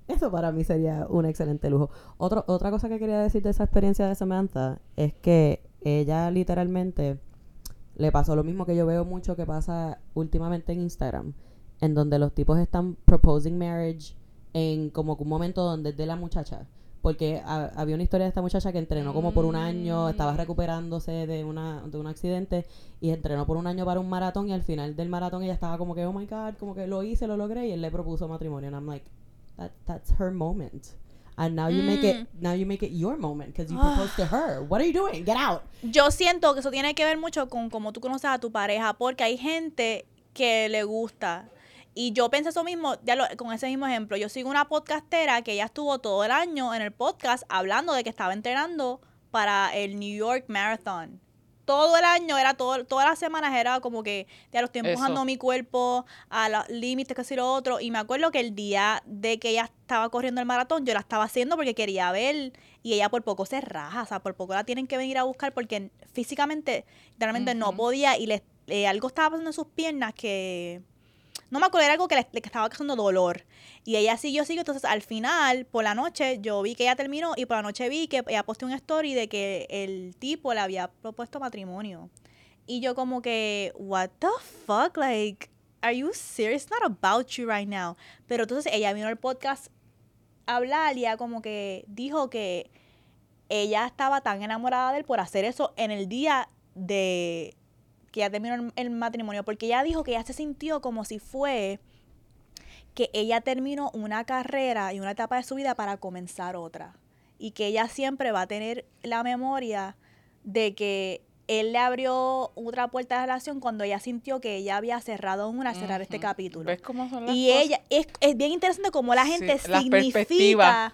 Eso para mí sería un excelente lujo. otra cosa que quería decir de esa experiencia de Samantha es que ella literalmente le pasó lo mismo que yo veo mucho que pasa últimamente en Instagram, en donde los tipos están proposing marriage en como un momento donde es de la muchacha. Porque había una historia de esta muchacha que entrenó como por un año, estaba mm. recuperándose de, una, de un accidente y entrenó por un año para un maratón y al final del maratón ella estaba como que, oh my god, como que lo hice, lo logré y él le propuso matrimonio. And I'm like, that that's her moment. And now you make it mm. now you make it your moment because you proposed to her. What are you doing? Get out. Yo siento que eso tiene que ver mucho con cómo tú conoces a tu pareja porque hay gente que le gusta Y yo pensé eso mismo, ya lo, con ese mismo ejemplo. Yo sigo una podcastera que ella estuvo todo el año en el podcast hablando de que estaba entrenando para el New York Marathon todo el año, era todo, todas las semanas era como que ya lo estoy empujando mi cuerpo a los límites, que así lo otro. Y me acuerdo que el día de que ella estaba corriendo el maratón, yo la estaba haciendo porque quería ver y ella por poco se raja, o sea, por poco la tienen que venir a buscar porque físicamente realmente no podía y le, eh, algo estaba pasando en sus piernas que no me acuerdo, era algo que le, estaba causando dolor. Y ella siguió, siguió. Entonces, al final, por la noche, yo vi que ella terminó y por la noche vi que ella posteó un story de que el tipo le había propuesto matrimonio. Y yo como que, what the fuck, like, are you serious? It's not about you right now. Pero entonces ella vino al podcast a hablar y ella como que dijo que ella estaba tan enamorada de él por hacer eso en el día de que ya terminó el, matrimonio, porque ella dijo que ella se sintió como si fue que ella terminó una carrera y una etapa de su vida para comenzar otra. Y que ella siempre va a tener la memoria de que él le abrió otra puerta de relación cuando ella sintió que ella había cerrado una cerrar este capítulo. ¿Ves cómo son las y ella, es, es, bien interesante cómo la gente significa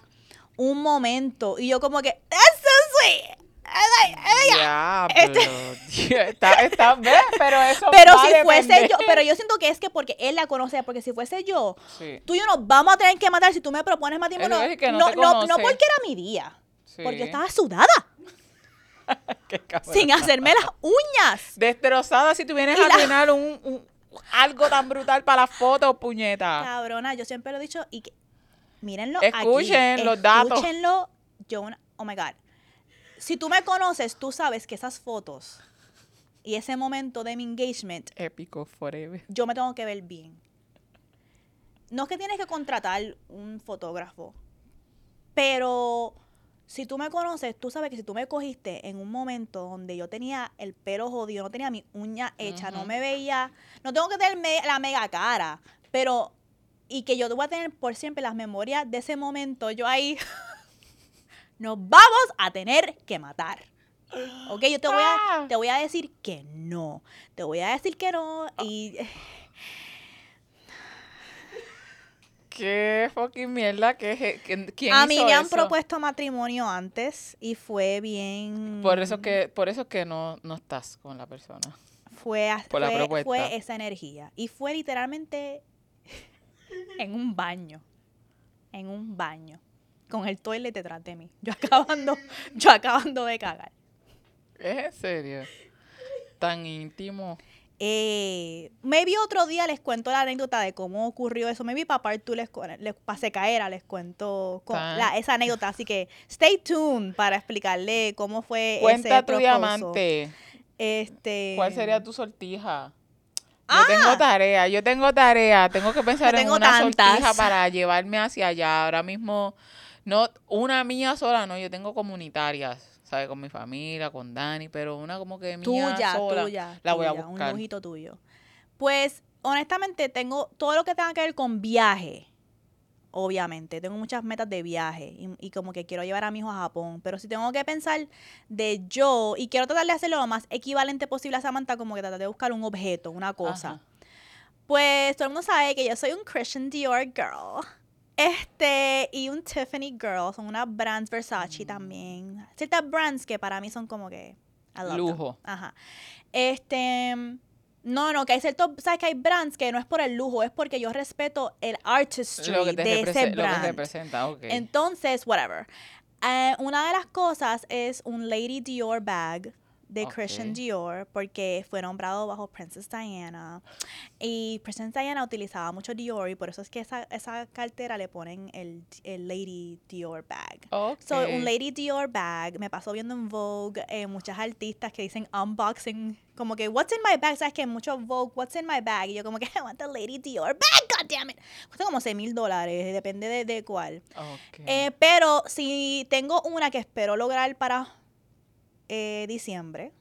un momento. Y yo como que, that's so sweet. Ya, este está, está pero eso Pero si fuese yo, pero yo siento que es que porque él la conoce, porque si fuese yo, tú y yo nos vamos a tener que matar si tú me propones matrimonio. No, no, no, porque era mi día, porque yo estaba sudada. sin hacerme las uñas. Destrozada si tú vienes a tener un, algo tan brutal para las fotos, puñeta. Cabrona, yo siempre lo he dicho y que mírenlo Escuchen los datos. Escúchenlo. Yo, oh my God si tú me conoces, tú sabes que esas fotos y ese momento de mi engagement. Épico forever. Yo me tengo que ver bien. No es que tienes que contratar un fotógrafo, pero si tú me conoces, tú sabes que si tú me cogiste en un momento donde yo tenía el pelo jodido, no tenía mi uña hecha, no me veía, no tengo que tener la mega cara, pero y que yo voy a tener por siempre las memorias de ese momento, yo ahí nos vamos a tener que matar. Ok, yo te voy, a, ah. te voy a decir que no. Te voy a decir que no y... ¿Qué fucking mierda? ¿Qué, ¿Quién A mí me han propuesto matrimonio antes y fue bien... Por eso que, por eso que no, no estás con la persona. Fue, fue, fue esa energía. Y fue literalmente en un baño. En un baño con el toilet detrás de mí. Yo acabando, yo acabando de cagar. ¿Es en serio? Tan íntimo. Eh, maybe otro día les cuento la anécdota de cómo ocurrió eso. Maybe para tú les, les pase caer, les cuento esa anécdota. Así que stay tuned para explicarle cómo fue Cuenta ese tu diamante. Este. ¿Cuál sería tu sortija? Yo tengo ah. tarea, yo tengo tarea, tengo que pensar en una sortija para llevarme hacia allá. Ahora mismo no, una mía sola, no, yo tengo comunitarias, ¿sabes? Con mi familia, con Dani, pero una como que mía tuya, sola, tuya, la voy a buscar. Un ojito tuyo. Pues, honestamente, tengo todo lo que tenga que ver con viaje. Obviamente, tengo muchas metas de viaje y, como que quiero llevar a mi hijo a Japón, pero si tengo que pensar de yo y quiero tratar de hacerlo lo más equivalente posible a Samantha, como que tratar de buscar un objeto, una cosa. Pues todo el mundo sabe que yo soy un Christian Dior girl. Este, y un Tiffany Girl, son unas brands Versace mm. también. Ciertas brands que para mí son como que... lujo. Ajá. Este, no, no, que hay ciertos, sabes que hay brands que no es por el lujo, es porque yo respeto el artistry de ese brand. Lo que representa, okay. Entonces, whatever. Eh, una de las cosas es un Lady Dior bag de Christian Dior porque fue nombrado bajo Princess Diana. Y Princess Diana utilizaba mucho Dior y por eso es que esa, esa cartera le ponen el, el Lady Dior bag. So, un Lady Dior bag me pasó viendo en Vogue eh, muchas artistas que dicen unboxing como que what's in my bag, sabes que mucho Vogue what's in my bag y yo como que I want the Lady Dior bag, god damn it. Cuesta como 6 mil dólares, depende de, de cuál. Eh, pero si tengo una que espero lograr para eh, diciembre.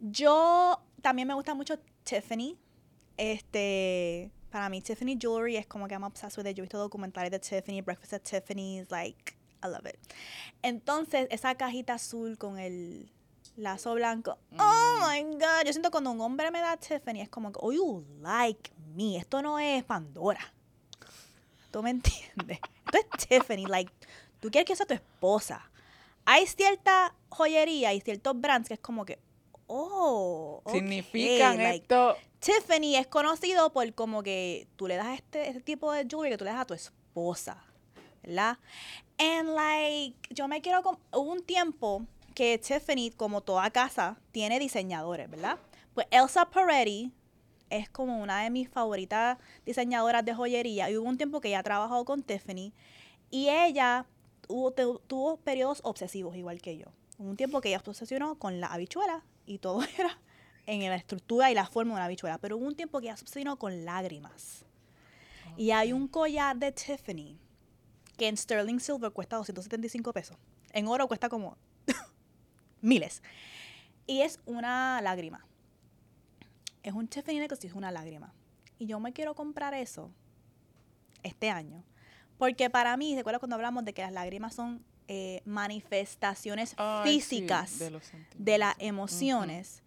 Yo también me gusta mucho Tiffany. Este, para mí Tiffany Jewelry es como que I'm obsessed with it. Yo he visto documentales de Tiffany, Breakfast at Tiffany's, like, I love it. Entonces, esa cajita azul con el lazo blanco. Oh mm. my God. Yo siento cuando un hombre me da Tiffany es como que, oh, you like mí. Esto no es Pandora. ¿Tú me entiendes? Esto es Tiffany. Like, tú quieres que sea tu esposa. Hay cierta joyería y ciertos brands que es como que, oh, significan esto. Tiffany es conocido por como que tú le das este, este tipo de jewelry que tú le das a tu esposa, ¿verdad? And like, yo me quiero, hubo un tiempo que Tiffany, como toda casa, tiene diseñadores, ¿verdad? Pues Elsa Peretti es como una de mis favoritas diseñadoras de joyería y hubo un tiempo que ella ha trabajado con Tiffany y ella tuvo periodos obsesivos igual que yo. Hubo un tiempo que ella se obsesionó con la habichuela y todo era en la estructura y la forma de una habichuela, pero hubo un tiempo que ella se obsesionó con lágrimas. Y hay un collar de Tiffany que en sterling silver cuesta 275 pesos. En oro cuesta como miles. Y es una lágrima. Es un Tiffany que es una lágrima. Y yo me quiero comprar eso este año. Porque para mí, ¿se acuerdan cuando hablamos de que las lágrimas son eh, manifestaciones físicas de, las emociones?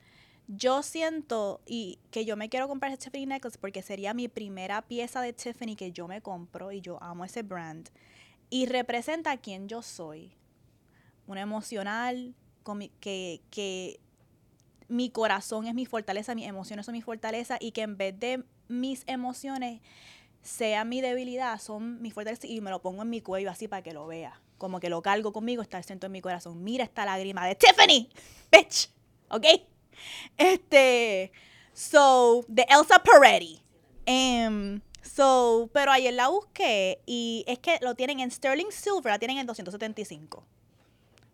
Yo siento y que yo me quiero comprar ese Tiffany necklace porque sería mi primera pieza de Tiffany que yo me compro y yo amo ese brand. Y representa a quien yo soy. Una emocional, que, que mi corazón es mi fortaleza, mis emociones son mi fortaleza y que en vez de mis emociones sea mi debilidad, son mi fortaleza y me lo pongo en mi cuello así para que lo vea. Como que lo cargo conmigo, está el centro de mi corazón. Mira esta lágrima de Tiffany, bitch. ¿Ok? Este. So, de Elsa Peretti. Um, so, pero ayer la busqué y es que lo tienen en Sterling Silver, la tienen en 275.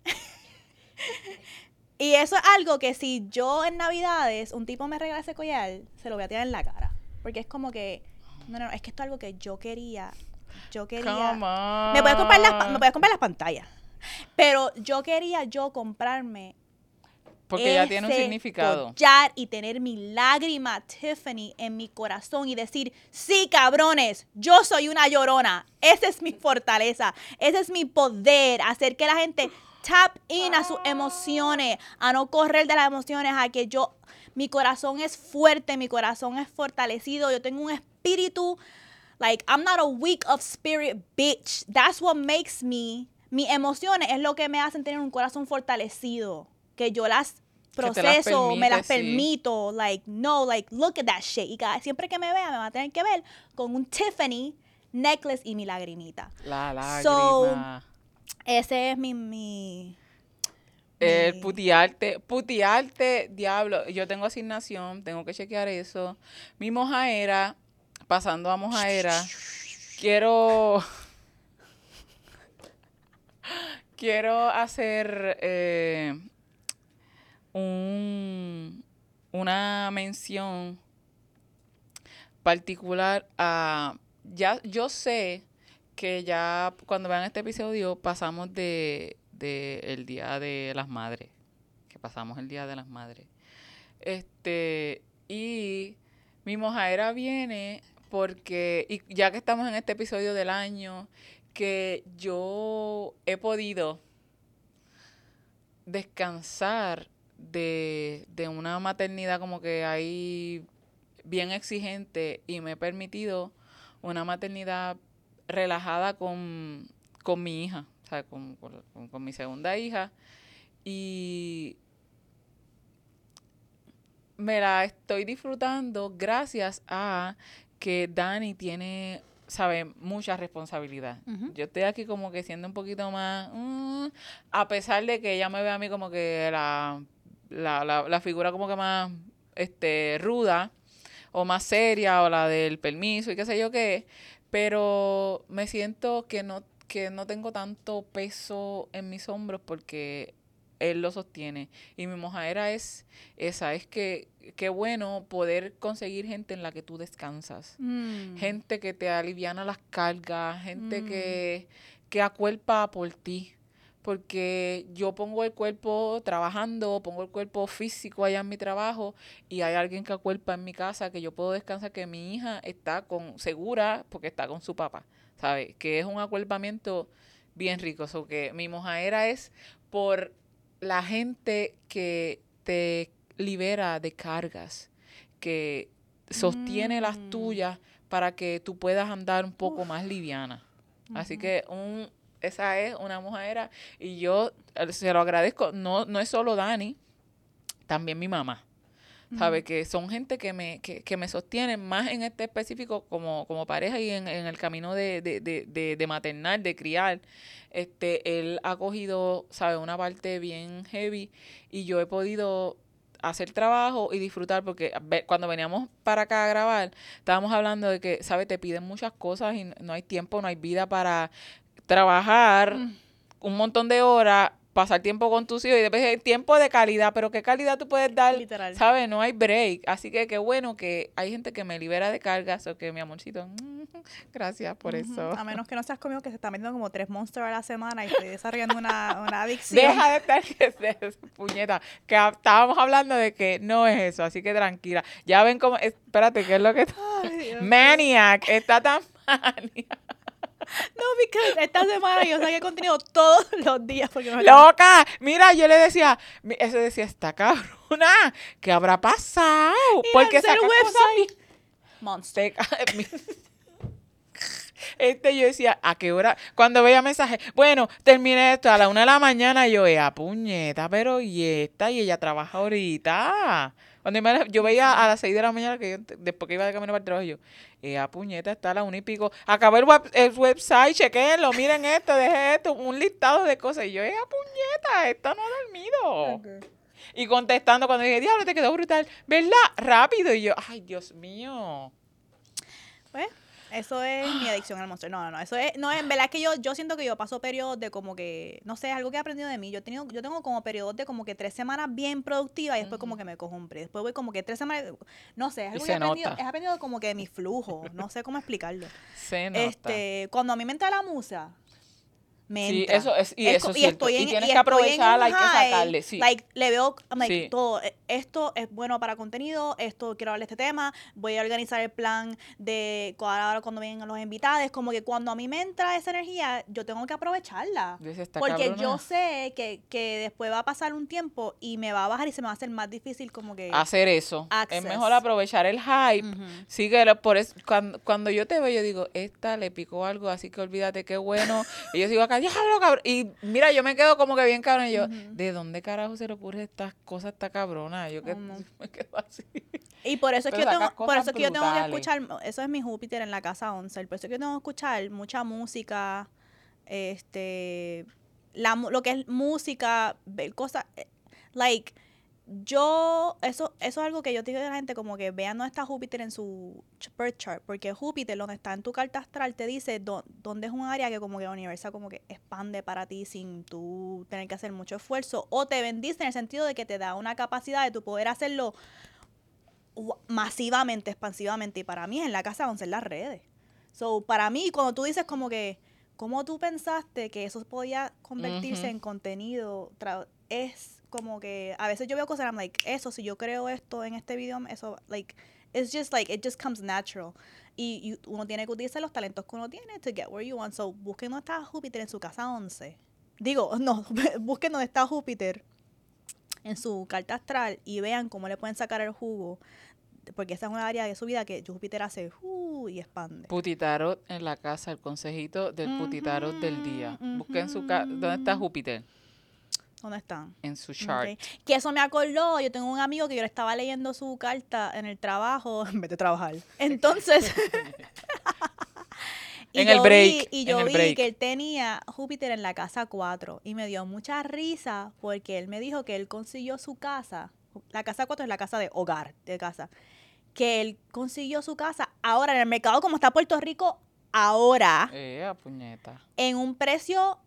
y eso es algo que si yo en Navidades un tipo me regala ese collar, se lo voy a tirar en la cara. Porque es como que, no, no, es que esto es algo que yo quería. Yo quería. Me puedes comprar las, me comprar las pantallas. Pero yo quería yo comprarme porque ya tiene un significado. Y tener mi lágrima Tiffany en mi corazón y decir, sí, cabrones, yo soy una llorona. Esa es mi fortaleza. Ese es mi poder. Hacer que la gente tap in a sus emociones, a no correr de las emociones, a que yo, mi corazón es fuerte, mi corazón es fortalecido, yo tengo un espíritu, like, I'm not a weak of spirit bitch. That's what makes me, mis emociones es lo que me hacen tener un corazón fortalecido, que yo las proceso, me las permito, like, no, like, look at that shit. Y siempre que me vea, me va a tener que ver con un Tiffany necklace y mi lagrimita. La lágrima. Ese es mi... mi el putiarte, putiarte, diablo. Yo tengo asignación, tengo que chequear eso. Mi mojaera, pasando a mojaera, quiero. quiero hacer eh, un, una mención particular a. Ya, yo sé que ya cuando vean este episodio pasamos de, el Día de las Madres, que pasamos el Día de las Madres. Este, y mi mojaera viene porque, y ya que estamos en este episodio del año, que yo he podido descansar de, de una maternidad como que ahí bien exigente y me he permitido una maternidad relajada con, mi hija, o sea, con, con, mi segunda hija. Y me la estoy disfrutando gracias a que Dani tiene, sabe, mucha responsabilidad. Yo estoy aquí como que siendo un poquito más, mm, a pesar de que ella me ve a mí como que la, la, la, la figura como que más este, ruda o más seria o la del permiso y qué sé yo qué, pero me siento que no, que no tengo tanto peso en mis hombros porque él lo sostiene. Y mi mojadera es esa, es que qué bueno poder conseguir gente en la que tú descansas. Mm. Gente que te aliviana las cargas, gente que, mm. que acuerpa por ti porque yo pongo el cuerpo trabajando, pongo el cuerpo físico allá en mi trabajo y hay alguien que acuerpa en mi casa que yo puedo descansar, que mi hija está con segura porque está con su papá, ¿sabes? Que es un acuerpamiento bien rico. O que mi mojaera es por la gente que te libera de cargas, que sostiene las mm. tuyas para que tú puedas andar un poco más liviana. Así que un, esa es una mujer y yo eh, se lo agradezco. No, no es solo Dani, también mi mamá. ¿Sabe? Que son gente que me, que, que me sostienen más en este específico como, como pareja y en, en el camino de, de, de, de, maternar, de criar. Este, él ha cogido, ¿sabe? Una parte bien heavy y yo he podido hacer trabajo y disfrutar porque cuando veníamos para acá a grabar estábamos hablando de que, ¿sabes? Te piden muchas cosas y no hay tiempo, no hay vida para trabajar mm. un montón de horas, pasar tiempo con tus hijos y después tiempo de calidad, pero qué calidad tú puedes dar, Literal. ¿sabes? No hay break. Así que qué bueno que hay gente que me libera de cargas o que mi amorcito, mm, gracias por eso. A menos que no seas conmigo que se está metiendo como tres monsters a la semana y estoy desarrollando una, una adicción. Deja de estar, que, puñeta, que estábamos hablando de que no es eso, así que tranquila. Ya ven cómo, espérate, ¿qué es lo que... Maniac, está tan maniac. No, porque esta semana yo saqué contenido todos los días. Porque ¡Loca! Mira, yo le decía, ese decía, está cabrona, ¿qué habrá pasado? porque saca website. Monster. Este yo decía, ¿a qué hora? Cuando veía mensaje, bueno, terminé esto a la una de la mañana, yo, a puñeta, pero y esta, y ella trabaja ahorita. Cuando yo veía a las 6 de la mañana, que yo, después que iba de camino para el trabajo, yo, eh, a puñeta, está a la una y pico. Acabé el, web, el website, chequenlo, miren esto, deje esto, un listado de cosas. Y yo, eh, a puñeta, esta no ha dormido. Y contestando cuando dije, diablo, te quedó brutal, ¿verdad? Rápido. Y yo, ay, Dios mío. Pues, eso es mi adicción al monstruo. No, no, no. Eso es, no, en verdad que yo, yo siento que yo paso periodos de como que, no sé, algo que he aprendido de mí. Yo he tenido, yo tengo como periodos de como que tres semanas bien productivas y después como que me cojo un break. Después voy como que tres semanas, no sé, es algo que he aprendido, he aprendido como que de mi flujo. No sé cómo explicarlo. Se nota. Este, cuando a mí me entra la musa, Sí, eso es, y eso y, estoy en, y tienes que aprovecharla, hay que sacarle, sí. Like, le veo, like, todo, e, esto es bueno para contenido, esto quiero hablar de este tema, voy a organizar el plan de ahora cuando vengan los invitados, como que cuando a mí me entra esa energía, yo tengo que aprovecharla. Porque yo sé que, que después va a pasar un tiempo y me va a bajar y se me va a hacer más difícil como que... Hacer eso. Es mejor aprovechar el hype. Sí, que por eso, cuando, cuando yo te veo, yo digo, esta le picó algo, así que olvídate qué bueno. y yo sigo acá, cabrón. Y mira, yo me quedo como que bien cabrón. Y yo, ¿de dónde carajo se le ocurre estas cosas esta cabrona? Yo que me quedo así. Y por eso es que yo tengo, por eso que yo tengo que escuchar, eso es mi Júpiter en la casa 11, por eso es que yo tengo que escuchar mucha música, este, la, lo que es música, ver cosas, eh, like, yo, eso, eso es algo que yo digo a la gente, como que vean dónde está Júpiter en su birth chart, porque Júpiter, donde está en tu carta astral, te dice dónde es un área que como que la universo como que expande para ti sin tú tener que hacer mucho esfuerzo, o te bendice en el sentido de que te da una capacidad de tu poder hacerlo masivamente, expansivamente, y para mí es en la casa donde en las redes. So, para mí, cuando tú dices como que, ¿cómo tú pensaste que eso podía convertirse en contenido? Es como que a veces yo veo cosas y I'm like, eso, si yo creo esto en este video, eso, like, it's just like, it just comes natural. Y, uno tiene que utilizar los talentos que uno tiene to get where you want. So, busquen dónde está Júpiter en su casa 11. Digo, no, busquen dónde está Júpiter en su carta astral y vean cómo le pueden sacar el jugo. Porque esa es una área de su vida que Júpiter hace uh, y expande. Putitarot en la casa, el consejito del Putitarot del día. Busquen su casa, ¿dónde está Júpiter? ¿Dónde están? En su chart. Que eso me acordó. Yo tengo un amigo que yo le estaba leyendo su carta en el trabajo en vez de trabajar. Entonces. en el break. y yo vi que él tenía Júpiter en la casa 4 y me dio mucha risa porque él me dijo que él consiguió su casa. La casa 4 es la casa de hogar, de casa. Que él consiguió su casa ahora en el mercado como está Puerto Rico ahora. Eh, puñeta. En un precio,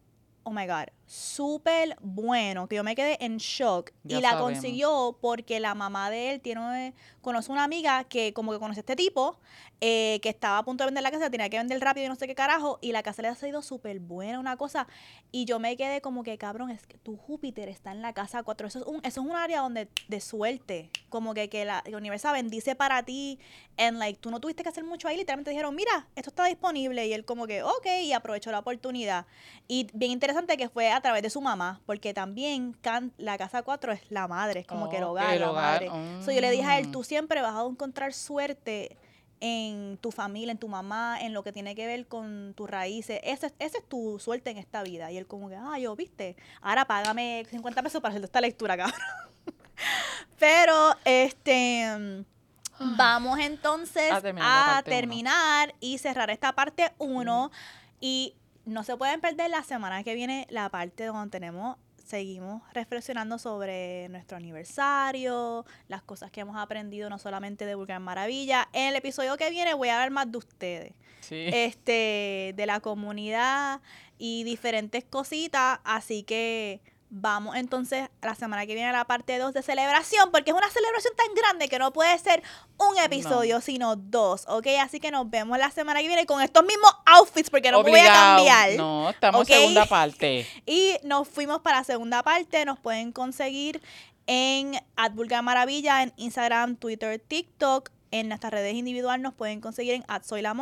oh my God, súper bueno, que yo me quedé en shock. y la consiguió porque la mamá de él tiene, conoce una amiga que como que conoce a este tipo, eh, que estaba a punto de vender la casa, tenía que vender rápido y no sé qué carajo, y la casa le ha salido súper buena, una cosa. Y yo me quedé como que, cabrón, es que tu Júpiter está en la casa 4. Eso es un, eso es un área donde de suerte, como que, que la, universa bendice para ti, en like, tú no tuviste que hacer mucho ahí, literalmente dijeron, mira, esto está disponible, y él como que, ok, y aprovechó la oportunidad. Y bien interesante que fue a través de su mamá, porque también la casa 4 es la madre, es como que el oh, hogar, la madre. yo le dije a él, mm. tú siempre vas a encontrar suerte en tu familia, en tu mamá, en lo que tiene que ver con tus raíces. Esa es, es tu suerte en esta vida. Y él como que, ah, yo, viste, ahora págame 50 pesos para hacer esta lectura, cabrón. Pero, este, vamos entonces a terminar, y cerrar esta parte 1. Y no se pueden perder la semana que viene la parte donde tenemos seguimos reflexionando sobre nuestro aniversario, las cosas que hemos aprendido no solamente de Vulgar Maravilla. En el episodio que viene voy a hablar más de ustedes. Este, de la comunidad y diferentes cositas, así que Vamos entonces la semana que viene a la parte 2 de celebración, porque es una celebración tan grande que no puede ser un episodio, sino dos, ¿ok? Así que nos vemos la semana que viene con estos mismos outfits, porque no voy a cambiar. No, estamos en segunda parte. y nos fuimos para la segunda parte, nos pueden conseguir en Vulgar Maravilla, en Instagram, Twitter, TikTok, en nuestras redes individuales nos pueden conseguir en at soy la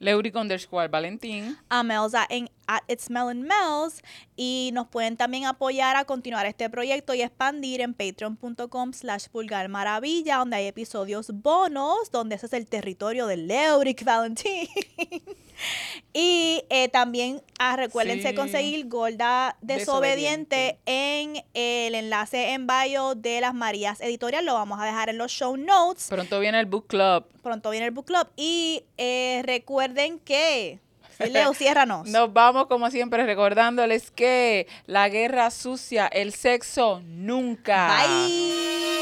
Leuric underscore Valentín. A Melza en at it's Mels. Y nos pueden también apoyar a continuar este proyecto y expandir en patreon.com slash pulgar maravilla, donde hay episodios bonos, donde ese es el territorio de Leuric Valentín. y eh, también ah, recuérdense conseguir Gorda Desobediente, en el enlace en bio de las Marías Editorial. Lo vamos a dejar en los show notes. Pronto viene el book club. Pronto viene el book club. Y eh, recuerden que... Leo, ciérranos. Nos vamos como siempre recordándoles que la guerra sucia, el sexo nunca. Bye.